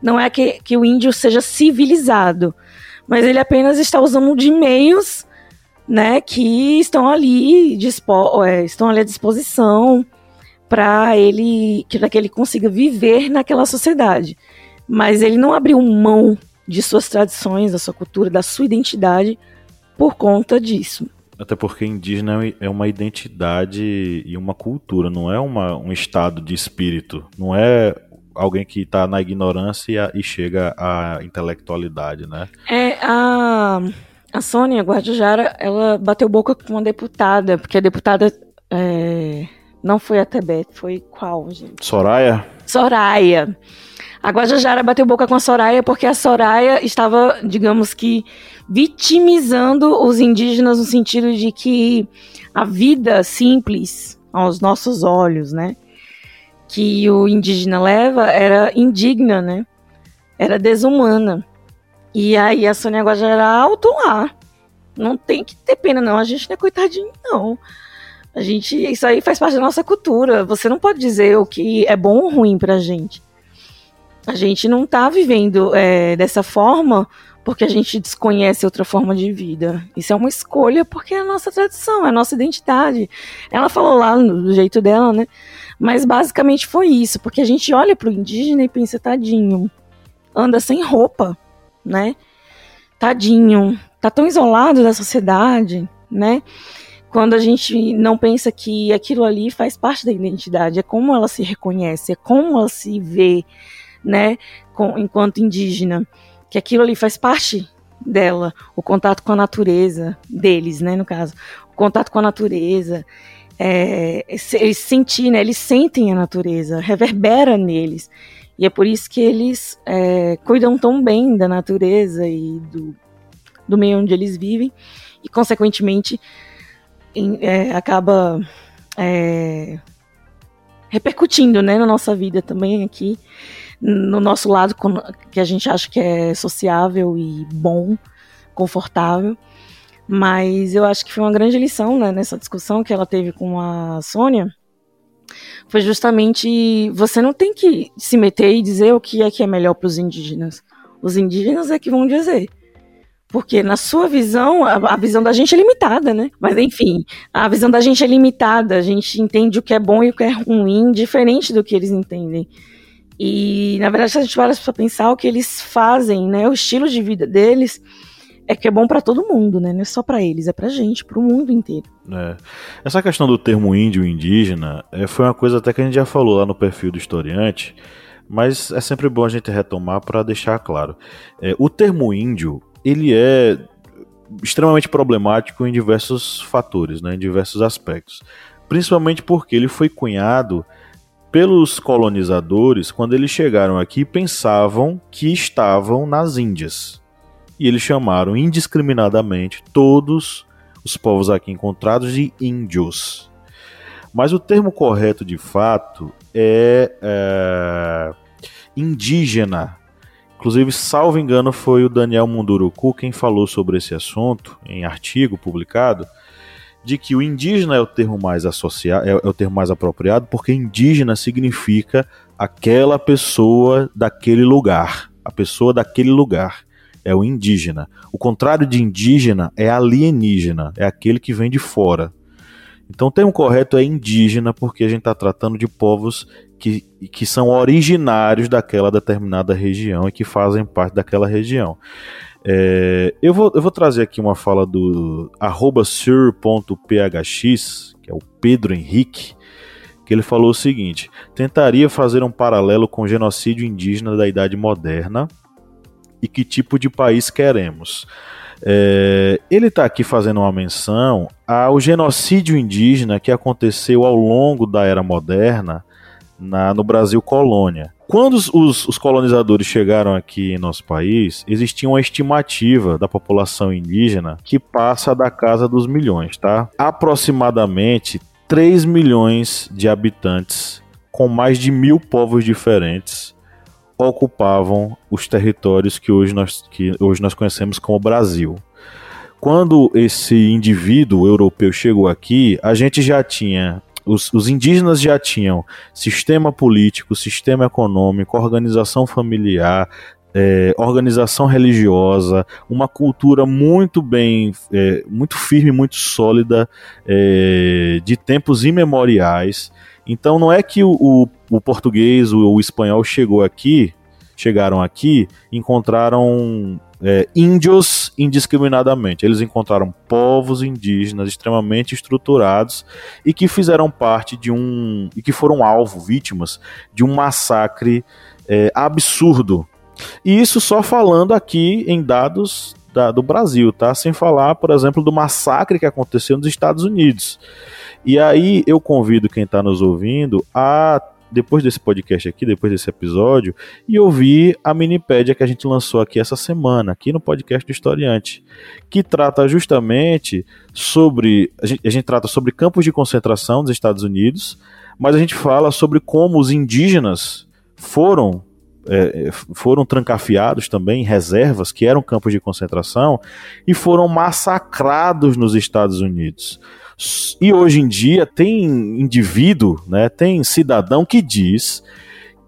não é que, que o índio seja civilizado, mas ele apenas está usando de meios né, que estão ali, dispo, é, estão ali à disposição para ele, para que ele consiga viver naquela sociedade. Mas ele não abriu mão de suas tradições, da sua cultura, da sua identidade por conta disso. Até porque indígena é uma identidade e uma cultura, não é uma, um estado de espírito. Não é alguém que está na ignorância e chega à intelectualidade, né? É, a, a Sônia Guardijara, ela bateu boca com uma deputada, porque a deputada é, não foi a Tebet, foi qual, gente? Soraya? Soraya. A Guajajara bateu boca com a Soraya porque a Soraya estava, digamos que, vitimizando os indígenas no sentido de que a vida simples, aos nossos olhos, né, que o indígena leva era indigna, né, era desumana. E aí a Sônia Guajajara alto lá. Não tem que ter pena, não. A gente não é coitadinho, não. A gente, isso aí faz parte da nossa cultura. Você não pode dizer o que é bom ou ruim pra gente. A gente não está vivendo é, dessa forma porque a gente desconhece outra forma de vida. Isso é uma escolha porque é a nossa tradição, é a nossa identidade. Ela falou lá do jeito dela, né? Mas basicamente foi isso, porque a gente olha para o indígena e pensa, tadinho, anda sem roupa, né? Tadinho, tá tão isolado da sociedade, né? Quando a gente não pensa que aquilo ali faz parte da identidade, é como ela se reconhece, é como ela se vê, né, com, enquanto indígena, que aquilo ali faz parte dela, o contato com a natureza, deles, né, no caso, o contato com a natureza, é, eles sentir, né, eles sentem a natureza, reverbera neles, e é por isso que eles é, cuidam tão bem da natureza e do, do meio onde eles vivem, e consequentemente em, é, acaba é, repercutindo né, na nossa vida também aqui no nosso lado que a gente acha que é sociável e bom, confortável. Mas eu acho que foi uma grande lição né, nessa discussão que ela teve com a Sônia. Foi justamente você não tem que se meter e dizer o que é que é melhor para os indígenas. Os indígenas é que vão dizer. Porque na sua visão, a, a, visão da gente é limitada, né? Mas enfim, a visão da gente é limitada. A gente entende o que é bom e o que é ruim, diferente do que eles entendem. E, na verdade, se a gente para para pensar o que eles fazem, né, o estilo de vida deles, é que é bom para todo mundo, né? Não é só para eles, é pra gente, pro mundo inteiro. É. Essa questão do termo índio indígena é, foi uma coisa até que a gente já falou lá no perfil do historiante, mas é sempre bom a gente retomar para deixar claro. É, o termo índio, ele é extremamente problemático em diversos fatores, né, em diversos aspectos. Principalmente porque ele foi cunhado pelos colonizadores, quando eles chegaram aqui, pensavam que estavam nas Índias. E eles chamaram indiscriminadamente todos os povos aqui encontrados de índios. Mas o termo correto de fato é, é indígena. Inclusive, salvo engano, foi o Daniel Munduruku quem falou sobre esse assunto em artigo publicado de que o indígena é o termo mais associado, é, é o termo mais apropriado, porque indígena significa aquela pessoa daquele lugar, a pessoa daquele lugar é o indígena. O contrário de indígena é alienígena, é aquele que vem de fora. Então o termo correto é indígena porque a gente está tratando de povos que, que são originários daquela determinada região e que fazem parte daquela região. É, eu, vou, eu vou trazer aqui uma fala do sur.phx, que é o Pedro Henrique, que ele falou o seguinte: tentaria fazer um paralelo com o genocídio indígena da Idade Moderna e que tipo de país queremos. É, ele está aqui fazendo uma menção ao genocídio indígena que aconteceu ao longo da Era Moderna na, no Brasil colônia. Quando os, os, colonizadores chegaram aqui em nosso país, existia uma estimativa da população indígena que passa da casa dos milhões, tá? Aproximadamente 3 milhões de habitantes, com mais de mil povos diferentes, ocupavam os territórios que hoje nós, que hoje nós conhecemos como Brasil. Quando esse indivíduo europeu chegou aqui, a gente já tinha os, os indígenas já tinham sistema político, sistema econômico, organização familiar, é, organização religiosa, uma cultura muito bem, é, muito firme, muito sólida, é, de tempos imemoriais. Então não é que o, o, o português, o, o, espanhol chegou aqui, chegaram aqui, encontraram é, índios indiscriminadamente. Eles encontraram povos indígenas extremamente estruturados e que fizeram parte de um e que foram alvo, vítimas de um massacre é, absurdo e isso só falando aqui em dados da, do Brasil, tá? Sem falar, por exemplo, do massacre que aconteceu nos Estados Unidos. E aí eu convido quem está nos ouvindo a depois desse podcast aqui, depois desse episódio, e ouvir a minipédia que a gente lançou aqui essa semana, aqui no podcast do Historiante, que trata justamente sobre. A gente, a gente trata sobre campos de concentração dos Estados Unidos, mas a gente fala sobre como os indígenas foram é, é, foram trancafiados também em reservas, que eram campos de concentração, e foram massacrados nos Estados Unidos. E hoje em dia tem indivíduo, né, tem cidadão que diz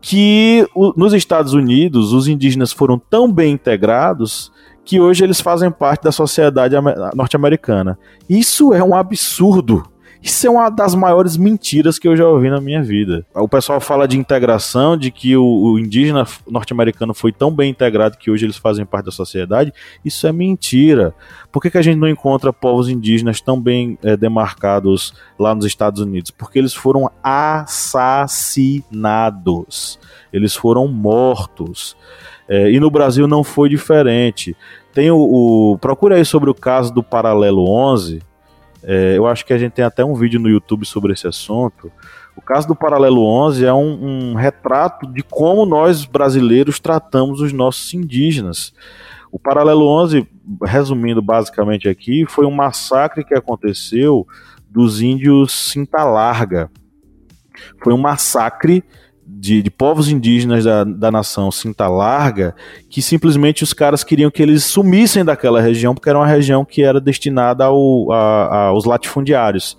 que o, nos Estados Unidos os indígenas foram tão bem integrados que hoje eles fazem parte da sociedade norte-americana. Isso é um absurdo. Isso é uma das maiores mentiras que eu já ouvi na minha vida. O pessoal fala de integração, de que o, o indígena norte-americano foi tão bem integrado que hoje eles fazem parte da sociedade. Isso é mentira. Por que, que a gente não encontra povos indígenas tão bem é, demarcados lá nos Estados Unidos? Porque eles foram assassinados. Eles foram mortos. É, e no Brasil não foi diferente. Tem o, o procura aí sobre o caso do Paralelo 11 é, eu acho que a gente tem até um vídeo no YouTube sobre esse assunto. O caso do Paralelo 11 é um, um retrato de como nós brasileiros tratamos os nossos indígenas. O Paralelo 11, resumindo basicamente aqui, foi um massacre que aconteceu dos índios Cinta Larga. Foi um massacre de, de, povos indígenas da, da nação Cinta Larga, que simplesmente os caras queriam que eles sumissem daquela região, porque era uma região que era destinada ao, a, aos latifundiários.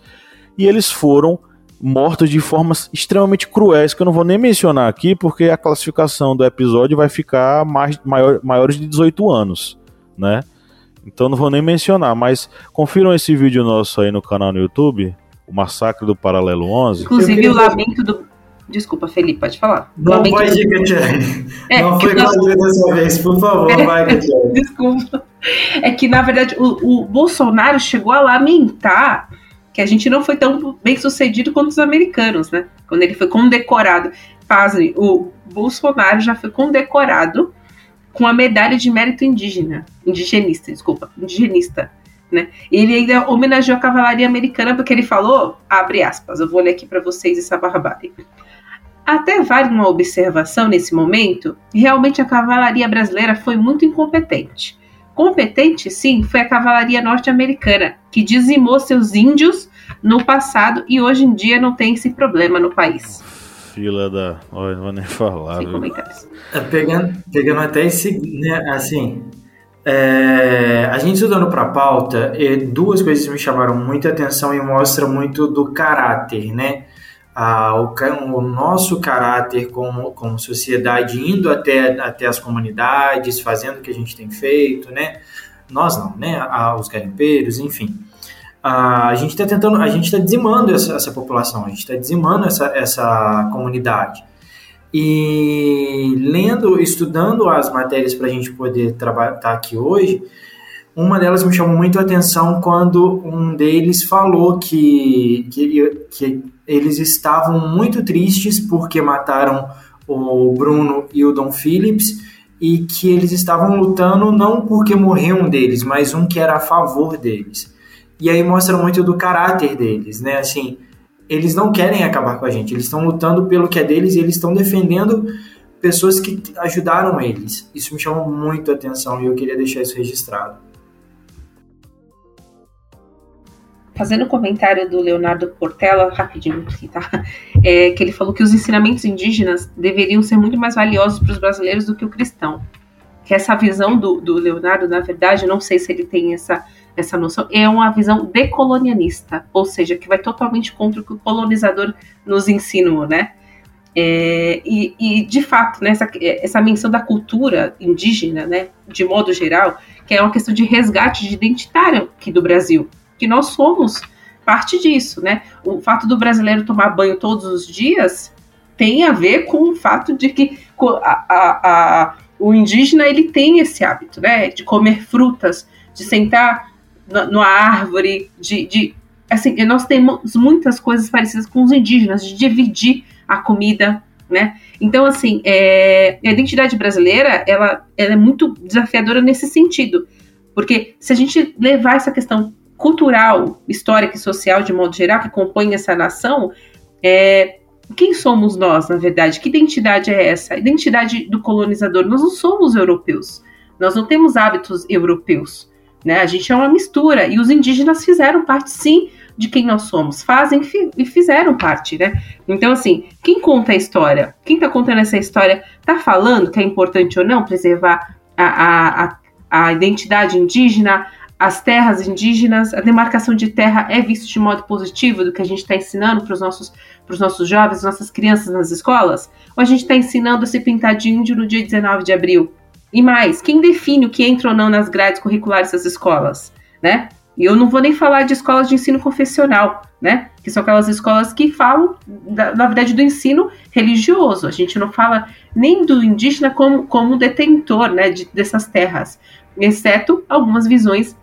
E eles foram mortos de formas extremamente cruéis, que eu não vou nem mencionar aqui, porque a classificação do episódio vai ficar mais, maior, maiores de 18 anos, né? Então não vou nem mencionar, mas confiram esse vídeo nosso aí no canal no YouTube, o Massacre do Paralelo 11. Inclusive o lamento do Desculpa, Felipe, pode falar. Não pode ir, Catiane. É, não foi nós... dessa vez, por favor, é, vai, Catiane. Desculpa. É que, na verdade, o, o, Bolsonaro chegou a lamentar que a gente não foi tão bem sucedido quanto os americanos, né? Quando ele foi condecorado. Fazem, o Bolsonaro já foi condecorado com a medalha de mérito indígena. Indigenista, desculpa. Indigenista. Né? Ele ainda homenageou a cavalaria americana porque ele falou, abre aspas, eu vou ler aqui para vocês essa barbárie. Até vale uma observação nesse momento, realmente a cavalaria brasileira foi muito incompetente. Competente, sim, foi a cavalaria norte-americana, que dizimou seus índios no passado e hoje em dia não tem esse problema no país. Fila da. Olha, não vou nem falar. Sem comentários. É, pegando, pegando até esse. Né, assim. É, a gente estudando para a pauta, duas coisas me chamaram muita atenção e mostram muito do caráter, né? O, o, nosso caráter como, como sociedade indo até, até as comunidades, fazendo o que a gente tem feito, né? Nós não, né? Os garimpeiros, enfim. Ah, a gente está tentando, a gente está dizimando essa, essa população, a gente está dizimando essa, essa comunidade. E lendo, estudando as matérias para a gente poder trabalhar tá aqui hoje, uma delas me chamou muito a atenção quando um deles falou que, que, que eles estavam muito tristes porque mataram o Bruno e o Dom Phillips e que eles estavam lutando não porque morreu um deles, mas um que era a favor deles. E aí mostra muito do caráter deles, né? Assim, eles não querem acabar com a gente, eles estão lutando pelo que é deles e eles estão defendendo pessoas que ajudaram eles. Isso me chamou muito a atenção e eu queria deixar isso registrado. Fazendo o comentário do Leonardo Portela, rapidinho aqui, tá? É, que ele falou que os ensinamentos indígenas deveriam ser muito mais valiosos para os brasileiros do que o cristão. Que essa visão do, do Leonardo, na verdade, não sei se ele tem essa, essa noção, é uma visão decolonialista, ou seja, que vai totalmente contra o que o colonizador nos ensinou, né? É, e, e, de fato, né, essa, essa menção da cultura indígena, né, de modo geral, que é uma questão de resgate de identitário aqui do Brasil, que nós somos parte disso, né? O fato do brasileiro tomar banho todos os dias tem a ver com o fato de que a, a, a, o indígena ele tem esse hábito, né, de comer frutas, de sentar numa árvore, de, de assim, nós temos muitas coisas parecidas com os indígenas, de dividir a comida, né? Então, assim, é, a identidade brasileira, ela, ela é muito desafiadora nesse sentido, porque se a gente levar essa questão cultural, histórica e social, de modo geral, que compõe essa nação, é, quem somos nós, na verdade? Que identidade é essa? A identidade do colonizador. Nós não somos europeus. Nós não temos hábitos europeus. Né? A gente é uma mistura. E os indígenas fizeram parte, sim, de quem nós somos. Fazem e fizeram parte, né? Então, assim, quem conta a história? Quem está contando essa história está falando que é importante ou não preservar a, a, a, a identidade indígena, as terras indígenas, a demarcação de terra é visto de modo positivo do que a gente está ensinando para os nossos, nossos jovens, nossas crianças nas escolas? Ou a gente está ensinando a se pintar de índio no dia 19 de abril? E mais, quem define o que entra ou não nas grades curriculares das escolas? Né? E eu não vou nem falar de escolas de ensino confessional, né? Que são aquelas escolas que falam, da, na verdade, do ensino religioso. A gente não fala nem do indígena como, como detentor né, de, dessas terras, exceto algumas visões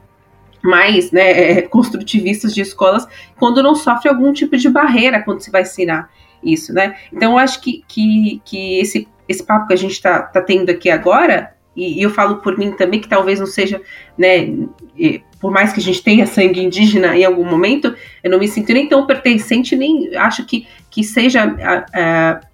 mais né, é, construtivistas de escolas, quando não sofre algum tipo de barreira quando se vai ensinar isso, né? Então, eu acho que, que, que esse, esse papo que a gente está tá tendo aqui agora, e, e, eu falo por mim também, que talvez não seja, né, por mais que a gente tenha sangue indígena em algum momento, eu não me sinto nem tão pertencente, nem acho que, que seja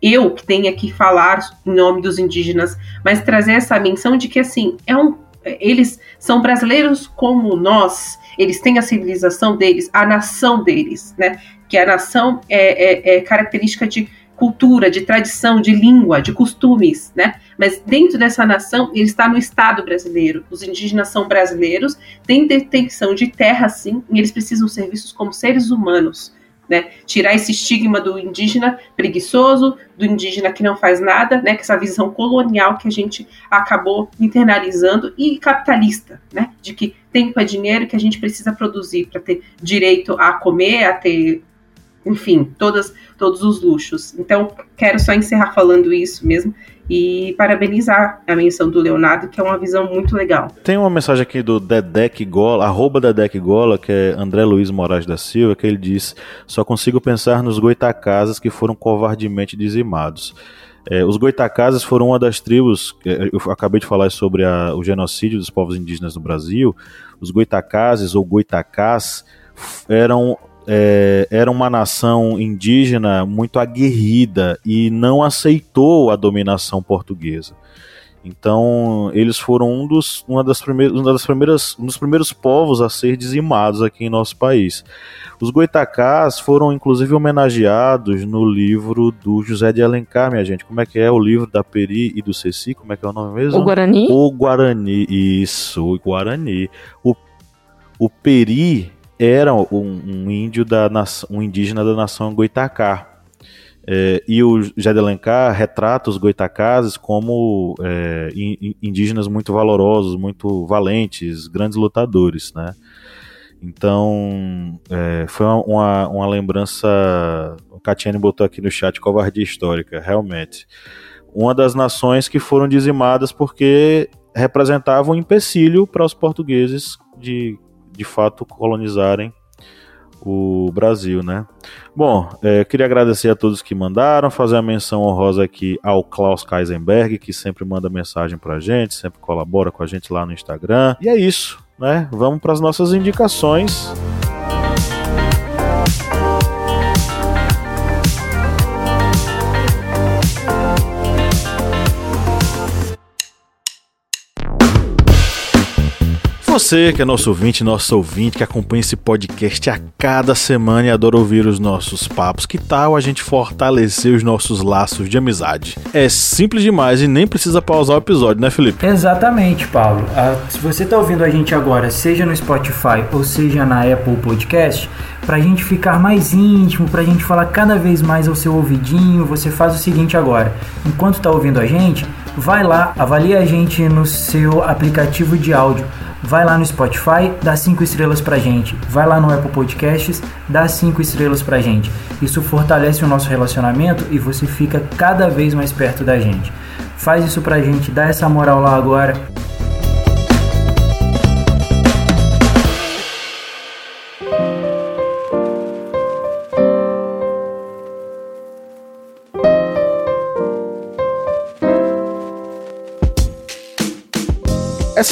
eu que tenha que falar em nome dos indígenas, mas trazer essa menção de que, assim, é um eles são brasileiros como nós, eles têm a civilização deles, a nação deles, né? Que a nação é, é, é característica de cultura, de tradição, de língua, de costumes, né? Mas dentro dessa nação, ele está no Estado brasileiro. Os indígenas são brasileiros, têm detenção de terra, sim, e eles precisam ser vistos como seres humanos. Né? Tirar esse estigma do indígena preguiçoso, do indígena que não faz nada, né? Que essa visão colonial que a gente acabou internalizando e capitalista, né? De que tempo é dinheiro que a gente precisa produzir para ter direito a comer, a ter, enfim, todas, todos os luxos. Então, quero só encerrar falando isso mesmo e parabenizar a menção do Leonardo, que é uma visão muito legal. Tem uma mensagem aqui do Dedec Gola, arroba Dedec Gola, que é André Luiz Moraes da Silva, que ele diz: só consigo pensar nos goitacazes que foram covardemente dizimados. É, os goitacazes foram uma das tribos, é, eu acabei de falar sobre a, o genocídio dos povos indígenas no Brasil. Os goitacazes ou goitacás eram é, era uma nação indígena muito aguerrida e não aceitou a dominação portuguesa. Então, eles foram um dos, uma das primeiras, uma das primeiras, um dos primeiros povos a ser dizimados aqui em nosso país. Os goitacás foram, inclusive, homenageados no livro do José de Alencar, minha gente. Como é que é o livro da Peri e do Ceci? Como é que é o nome mesmo? O Guarani? O Guarani, isso, o Guarani. O, o Peri era um, um índio da um indígena da nação Goitacá. É, e o José de Alencar retrata os goitacazes como é, indígenas muito valorosos, muito valentes, grandes lutadores, né? Então, é, foi uma, uma, uma lembrança. O Catiane botou aqui no chat covardia histórica, realmente. Uma das nações que foram dizimadas porque representavam um empecilho para os portugueses de de fato colonizarem o Brasil, né? Bom, é, queria agradecer a todos que mandaram, fazer a menção honrosa aqui ao Klaus Kaisenberg, que sempre manda mensagem pra gente, sempre colabora com a gente lá no Instagram. E é isso, né? Vamos para as nossas indicações. Você que é nosso ouvinte, nosso ouvinte, que acompanha esse podcast a cada semana e adora ouvir os nossos papos, que tal a gente fortalecer os nossos laços de amizade? É simples demais e nem precisa pausar o episódio, né, Felipe? Exatamente, Paulo. Ah, se você está ouvindo a gente agora, seja no Spotify ou seja na Apple Podcast, para a gente ficar mais íntimo, para a gente falar cada vez mais ao seu ouvidinho, você faz o seguinte agora. Enquanto está ouvindo a gente, vai lá, avalie a gente no seu aplicativo de áudio. Vai lá no Spotify, dá 5 estrelas pra gente. Vai lá no Apple Podcasts, dá 5 estrelas pra gente. Isso fortalece o nosso relacionamento e você fica cada vez mais perto da gente. Faz isso pra gente, dá essa moral lá agora.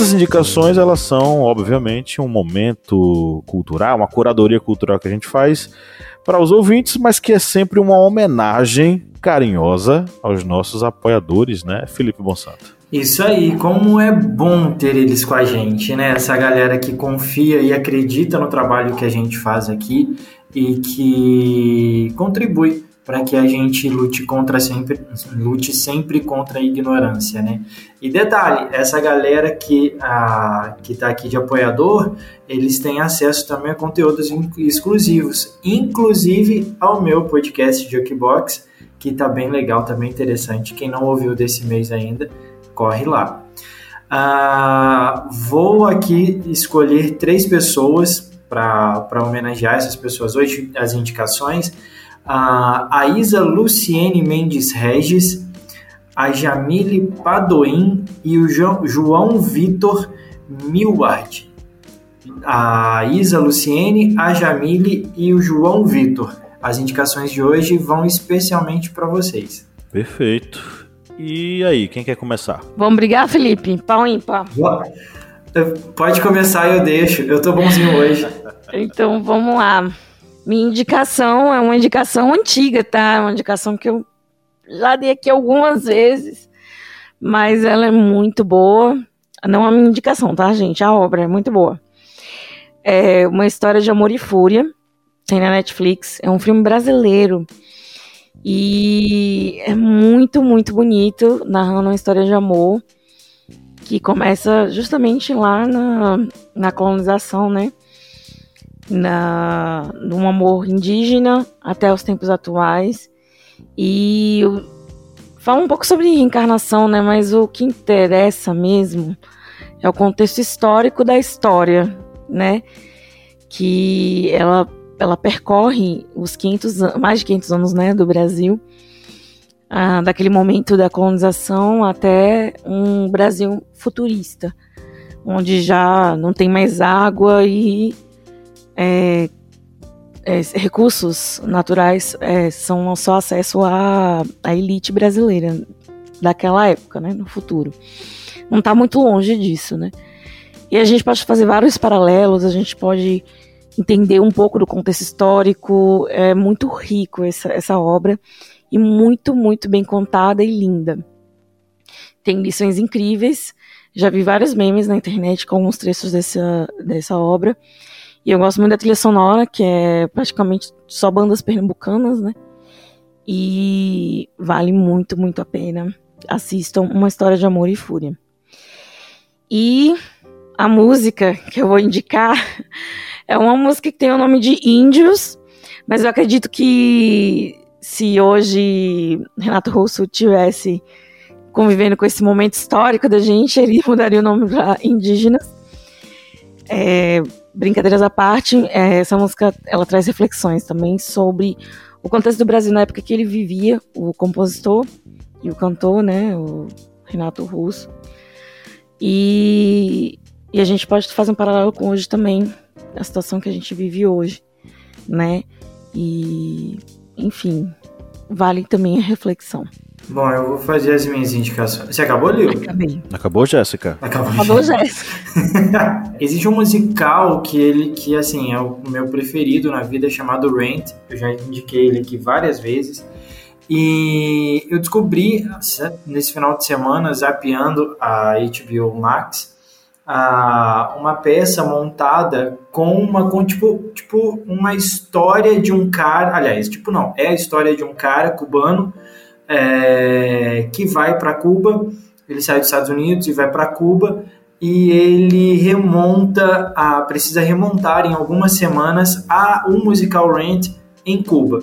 Essas indicações, elas são, obviamente, um momento cultural, uma curadoria cultural que a gente faz para os ouvintes, mas que é sempre uma homenagem carinhosa aos nossos apoiadores, né, Felipe Bonsanto? Isso aí, como é bom ter eles com a gente, né? Essa galera que confia e acredita no trabalho que a gente faz aqui e que contribui para que a gente lute contra sempre, lute sempre contra a ignorância, né? E detalhe, essa galera que a que está aqui de apoiador, eles têm acesso também a conteúdos exclusivos, inclusive ao meu podcast Jukebox, que está bem legal, está bem interessante. Quem não ouviu desse mês ainda, corre lá. Ah, vou aqui escolher três pessoas para homenagear essas pessoas hoje, as indicações a Isa Luciene Mendes Regis, a Jamile Padoim e o João Vitor Milward. A Isa Luciene, a Jamile e o João Vitor. As indicações de hoje vão especialmente para vocês. Perfeito. E aí, quem quer começar? Vamos brigar, Felipe? Pau ímpar. Pode começar, eu deixo. Eu tô bonzinho hoje. então vamos lá. Minha indicação é uma indicação antiga, tá? Uma indicação que eu já dei aqui algumas vezes, mas ela é muito boa. Não a minha indicação, tá, gente? A obra é muito boa. É uma história de amor e fúria. Tem na Netflix. É um filme brasileiro. E é muito, muito bonito, narrando uma história de amor que começa justamente lá na, na colonização, né? Na, no amor indígena até os tempos atuais. E fala um pouco sobre reencarnação, né? Mas o que interessa mesmo é o contexto histórico da história, né? Que ela, ela percorre os 500, mais de 500 anos, né, do Brasil, ah, daquele momento da colonização até um Brasil futurista, onde já não tem mais água e é, é, recursos naturais é, são só acesso à, à elite brasileira daquela época, né, no futuro. Não está muito longe disso, né? E a gente pode fazer vários paralelos, a gente pode entender um pouco do contexto histórico. É muito rico essa, essa obra e muito, muito bem contada e linda. Tem lições incríveis. Já vi vários memes na internet com alguns trechos dessa, dessa obra. E eu gosto muito da trilha sonora, que é praticamente só bandas pernambucanas, né? E vale muito, muito a pena. Assistam Uma História de Amor e Fúria. E a música que eu vou indicar é uma música que tem o nome de Índios, mas eu acredito que se hoje Renato Russo tivesse convivendo com esse momento histórico da gente, ele mudaria o nome para Indígenas. É, brincadeiras à parte, é, essa música ela traz reflexões também sobre o contexto do Brasil na época que ele vivia, o compositor e o cantor, né, o Renato Russo. E, e a gente pode fazer um paralelo com hoje também, a situação que a gente vive hoje, né? E, enfim, vale também a reflexão. Bom, eu vou fazer as minhas indicações. Você acabou, Lil? Acabei. Acabou, Jéssica? Acabou, Acabou Jéssica. Existe um musical que ele, que assim, é o meu preferido na vida, chamado Rent. Eu já indiquei ele aqui várias vezes. E eu descobri nesse final de semana, zapeando a HBO Max, ah, uma peça montada com uma com tipo, tipo uma história de um cara, aliás, tipo não, é a história de um cara cubano é, que vai para Cuba, ele sai dos Estados Unidos e vai para Cuba e ele remonta, a, precisa remontar em algumas semanas a um musical Rent em Cuba.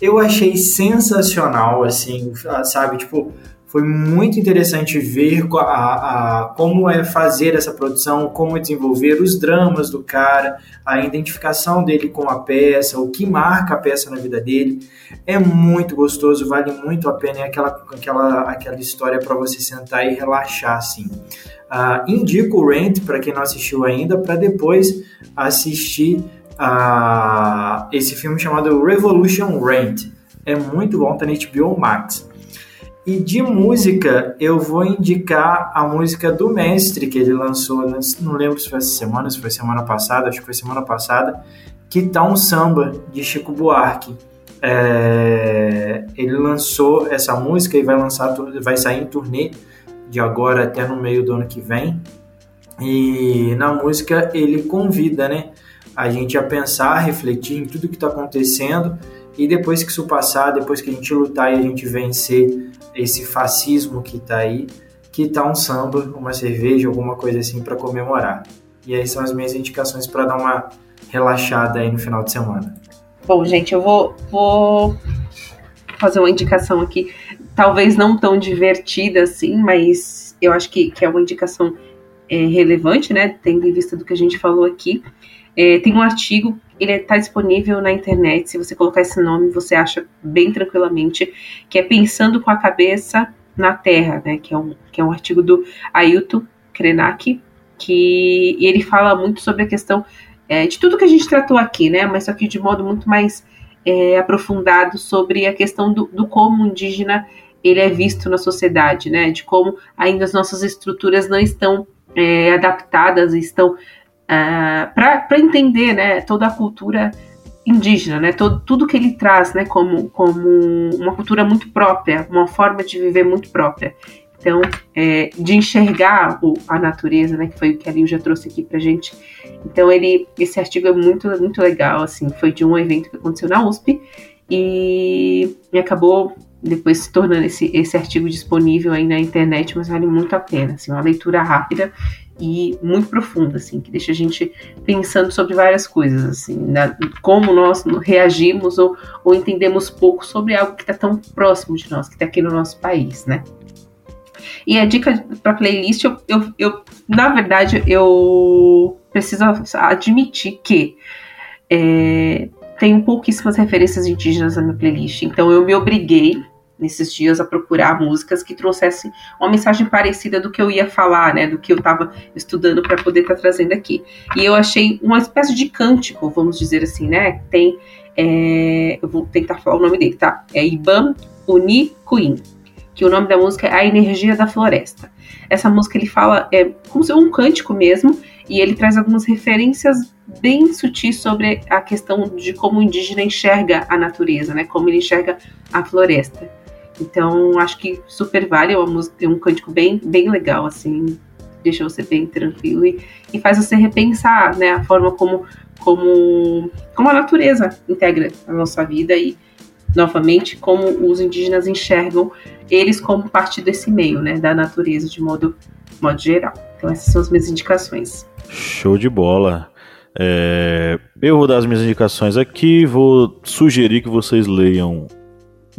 Eu achei sensacional, assim, sabe, tipo, foi muito interessante ver a, a, como é fazer essa produção, como é desenvolver os dramas do cara, a identificação dele com a peça, o que marca a peça na vida dele. É muito gostoso, vale muito a pena. É aquela, aquela, aquela história para você sentar e relaxar, assim. Uh, indico o Rent para quem não assistiu ainda, para depois assistir uh, esse filme chamado Revolution Rent. É muito bom, tá na HBO Max. E de música, eu vou indicar a música do Mestre, que ele lançou, não lembro se foi essa semana, se foi semana passada, acho que foi semana passada, que tá um samba de Chico Buarque. É, ele lançou essa música e vai lançar, vai sair em turnê de agora até no meio do ano que vem. E na música ele convida, né, a gente a pensar, refletir em tudo que está acontecendo e depois que isso passar, depois que a gente lutar e a gente vencer esse fascismo que está aí, que tá um samba, uma cerveja, alguma coisa assim para comemorar. E aí são as minhas indicações para dar uma relaxada aí no final de semana. Bom, gente, eu vou, vou fazer uma indicação aqui, talvez não tão divertida assim, mas eu acho que, que é uma indicação é, relevante, né, tendo em vista do que a gente falou aqui. É, tem um artigo, ele está disponível na internet. Se você colocar esse nome, você acha bem tranquilamente, que é Pensando com a Cabeça na Terra, né? Que é um, que é um artigo do Ailton Krenak, que ele fala muito sobre a questão é, de tudo que a gente tratou aqui, né? Mas só que de modo muito mais é, aprofundado sobre a questão do, do como indígena ele é visto na sociedade, né? De como ainda as nossas estruturas não estão é, adaptadas, estão uh, ah, para entender né, toda a cultura indígena, né, todo, tudo que ele traz né, como, como uma cultura muito própria, uma forma de viver muito própria. Então, é, de enxergar o, a natureza, né, que foi o que a Liu já trouxe aqui pra gente. Então, ele, esse artigo é muito, muito legal, assim, foi de um evento que aconteceu na USP e, e acabou depois se tornando esse, esse artigo disponível aí na internet, mas vale muito a pena, assim, uma leitura rápida e muito profunda, assim, que deixa a gente pensando sobre várias coisas, assim, na, como nós reagimos ou, ou entendemos pouco sobre algo que está tão próximo de nós, que está aqui no nosso país, né? E a dica para playlist, eu, eu, eu, na verdade, eu preciso admitir que é, tenho pouquíssimas referências indígenas na minha playlist, então eu me obriguei nesses dias a procurar músicas que trouxessem uma mensagem parecida do que eu ia falar, né, do que eu estava estudando para poder estar tá trazendo aqui. E eu achei uma espécie de cântico, vamos dizer assim, né? Tem, é, eu vou tentar falar o nome dele, tá? É Iban Uni Queen, que o nome da música é A Energia da Floresta. Essa música ele fala é como se um cântico mesmo, e ele traz algumas referências bem sutis sobre a questão de como o indígena enxerga a natureza, né? Como ele enxerga a floresta. Então, acho que super vale, é música, é um cântico bem, bem legal, assim, deixa você bem tranquilo e, e faz você repensar, né, a forma como, como, como a natureza integra a nossa vida e, novamente, como os indígenas enxergam eles como parte desse meio, né, da natureza de modo, modo geral. Então, essas são as minhas indicações. Show de bola. É, eu vou dar as minhas indicações aqui, vou sugerir que vocês leiam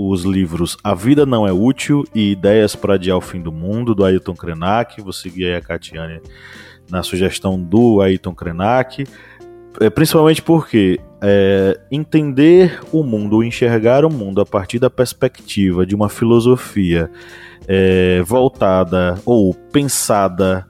os livros A Vida Não É Útil e Ideias para Adiar o Fim do Mundo, do Ailton Krenak. Vou seguir aí a Catiane na sugestão do Ailton Krenak. É, principalmente porque é, entender o mundo, enxergar o mundo a partir da perspectiva de uma filosofia é, voltada ou pensada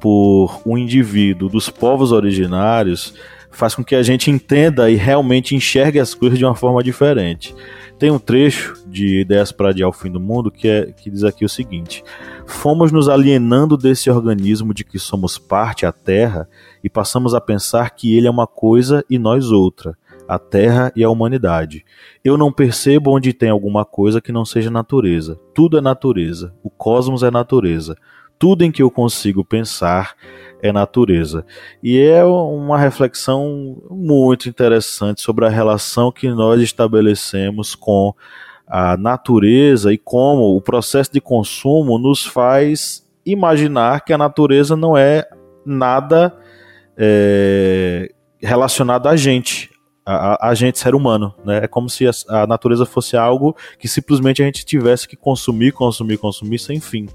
por um indivíduo dos povos originários faz com que a gente entenda e realmente enxergue as coisas de uma forma diferente. Tem um trecho de Ideias para Adiar o Fim do Mundo que, é, que diz aqui o seguinte: Fomos nos alienando desse organismo de que somos parte, a Terra, e passamos a pensar que ele é uma coisa e nós outra, a Terra e a humanidade. Eu não percebo onde tem alguma coisa que não seja natureza. Tudo é natureza. O cosmos é natureza. tudo em que eu consigo pensar é natureza. E é uma reflexão muito interessante sobre a relação que nós estabelecemos com a natureza e como o processo de consumo nos faz imaginar que a natureza não é nada é, relacionado a gente, a, a, gente ser humano, né? É como se a, a, natureza fosse algo que simplesmente a gente tivesse que consumir, consumir, consumir sem fim.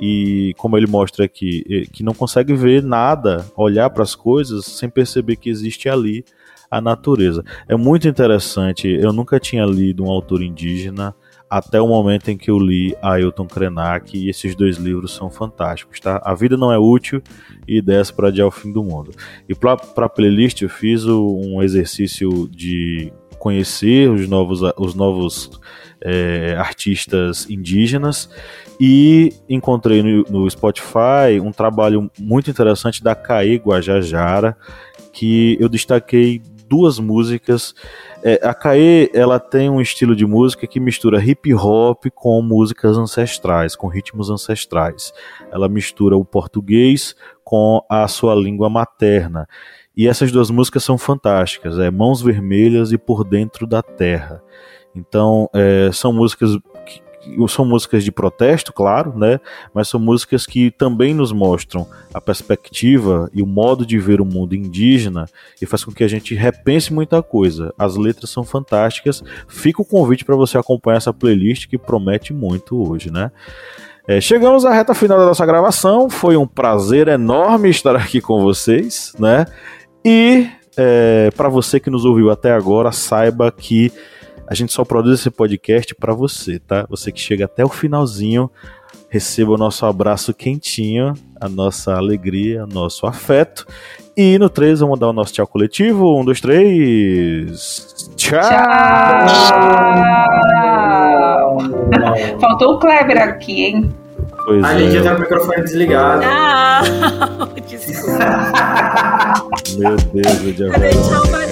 E como ele mostra aqui, que não consegue ver nada, olhar para as coisas sem perceber que existe ali a natureza. É muito interessante. Eu nunca tinha lido um autor indígena até o momento em que eu li Ailton Krenak e esses dois livros são fantásticos, tá? A Vida Não É Útil e Ideias para Adiar o Fim do Mundo. E para a playlist eu fiz um exercício de conhecer os novos, os novos é, artistas indígenas e encontrei no, no, Spotify um trabalho muito interessante da Caê Guajajara que eu destaquei duas músicas é, a Kae, ela tem um estilo de música que mistura hip hop com músicas ancestrais, com ritmos ancestrais. Ela mistura o português com a sua língua materna. E essas duas músicas são fantásticas, é Mãos Vermelhas e Por Dentro da Terra. Então, é, são músicas são músicas de protesto, claro, né? Mas são músicas que também nos mostram a perspectiva e o modo de ver o mundo indígena e faz com que a gente repense muita coisa. As letras são fantásticas. Fica o convite para você acompanhar essa playlist que promete muito hoje, né? É, chegamos à reta final da nossa gravação. Foi um prazer enorme estar aqui com vocês, né? E é, para você que nos ouviu até agora, saiba que a gente só produz esse podcast para você, tá? Você que chega até o finalzinho, receba o nosso abraço quentinho, a nossa alegria, nosso afeto. E no 3 vamos dar o nosso tchau coletivo. Um, dois, três. Tchau! tchau. Faltou o Kleber aqui, hein? Pois a é. gente já tá com o microfone desligado. Não, desculpa. Meu Deus, eu já aparecer.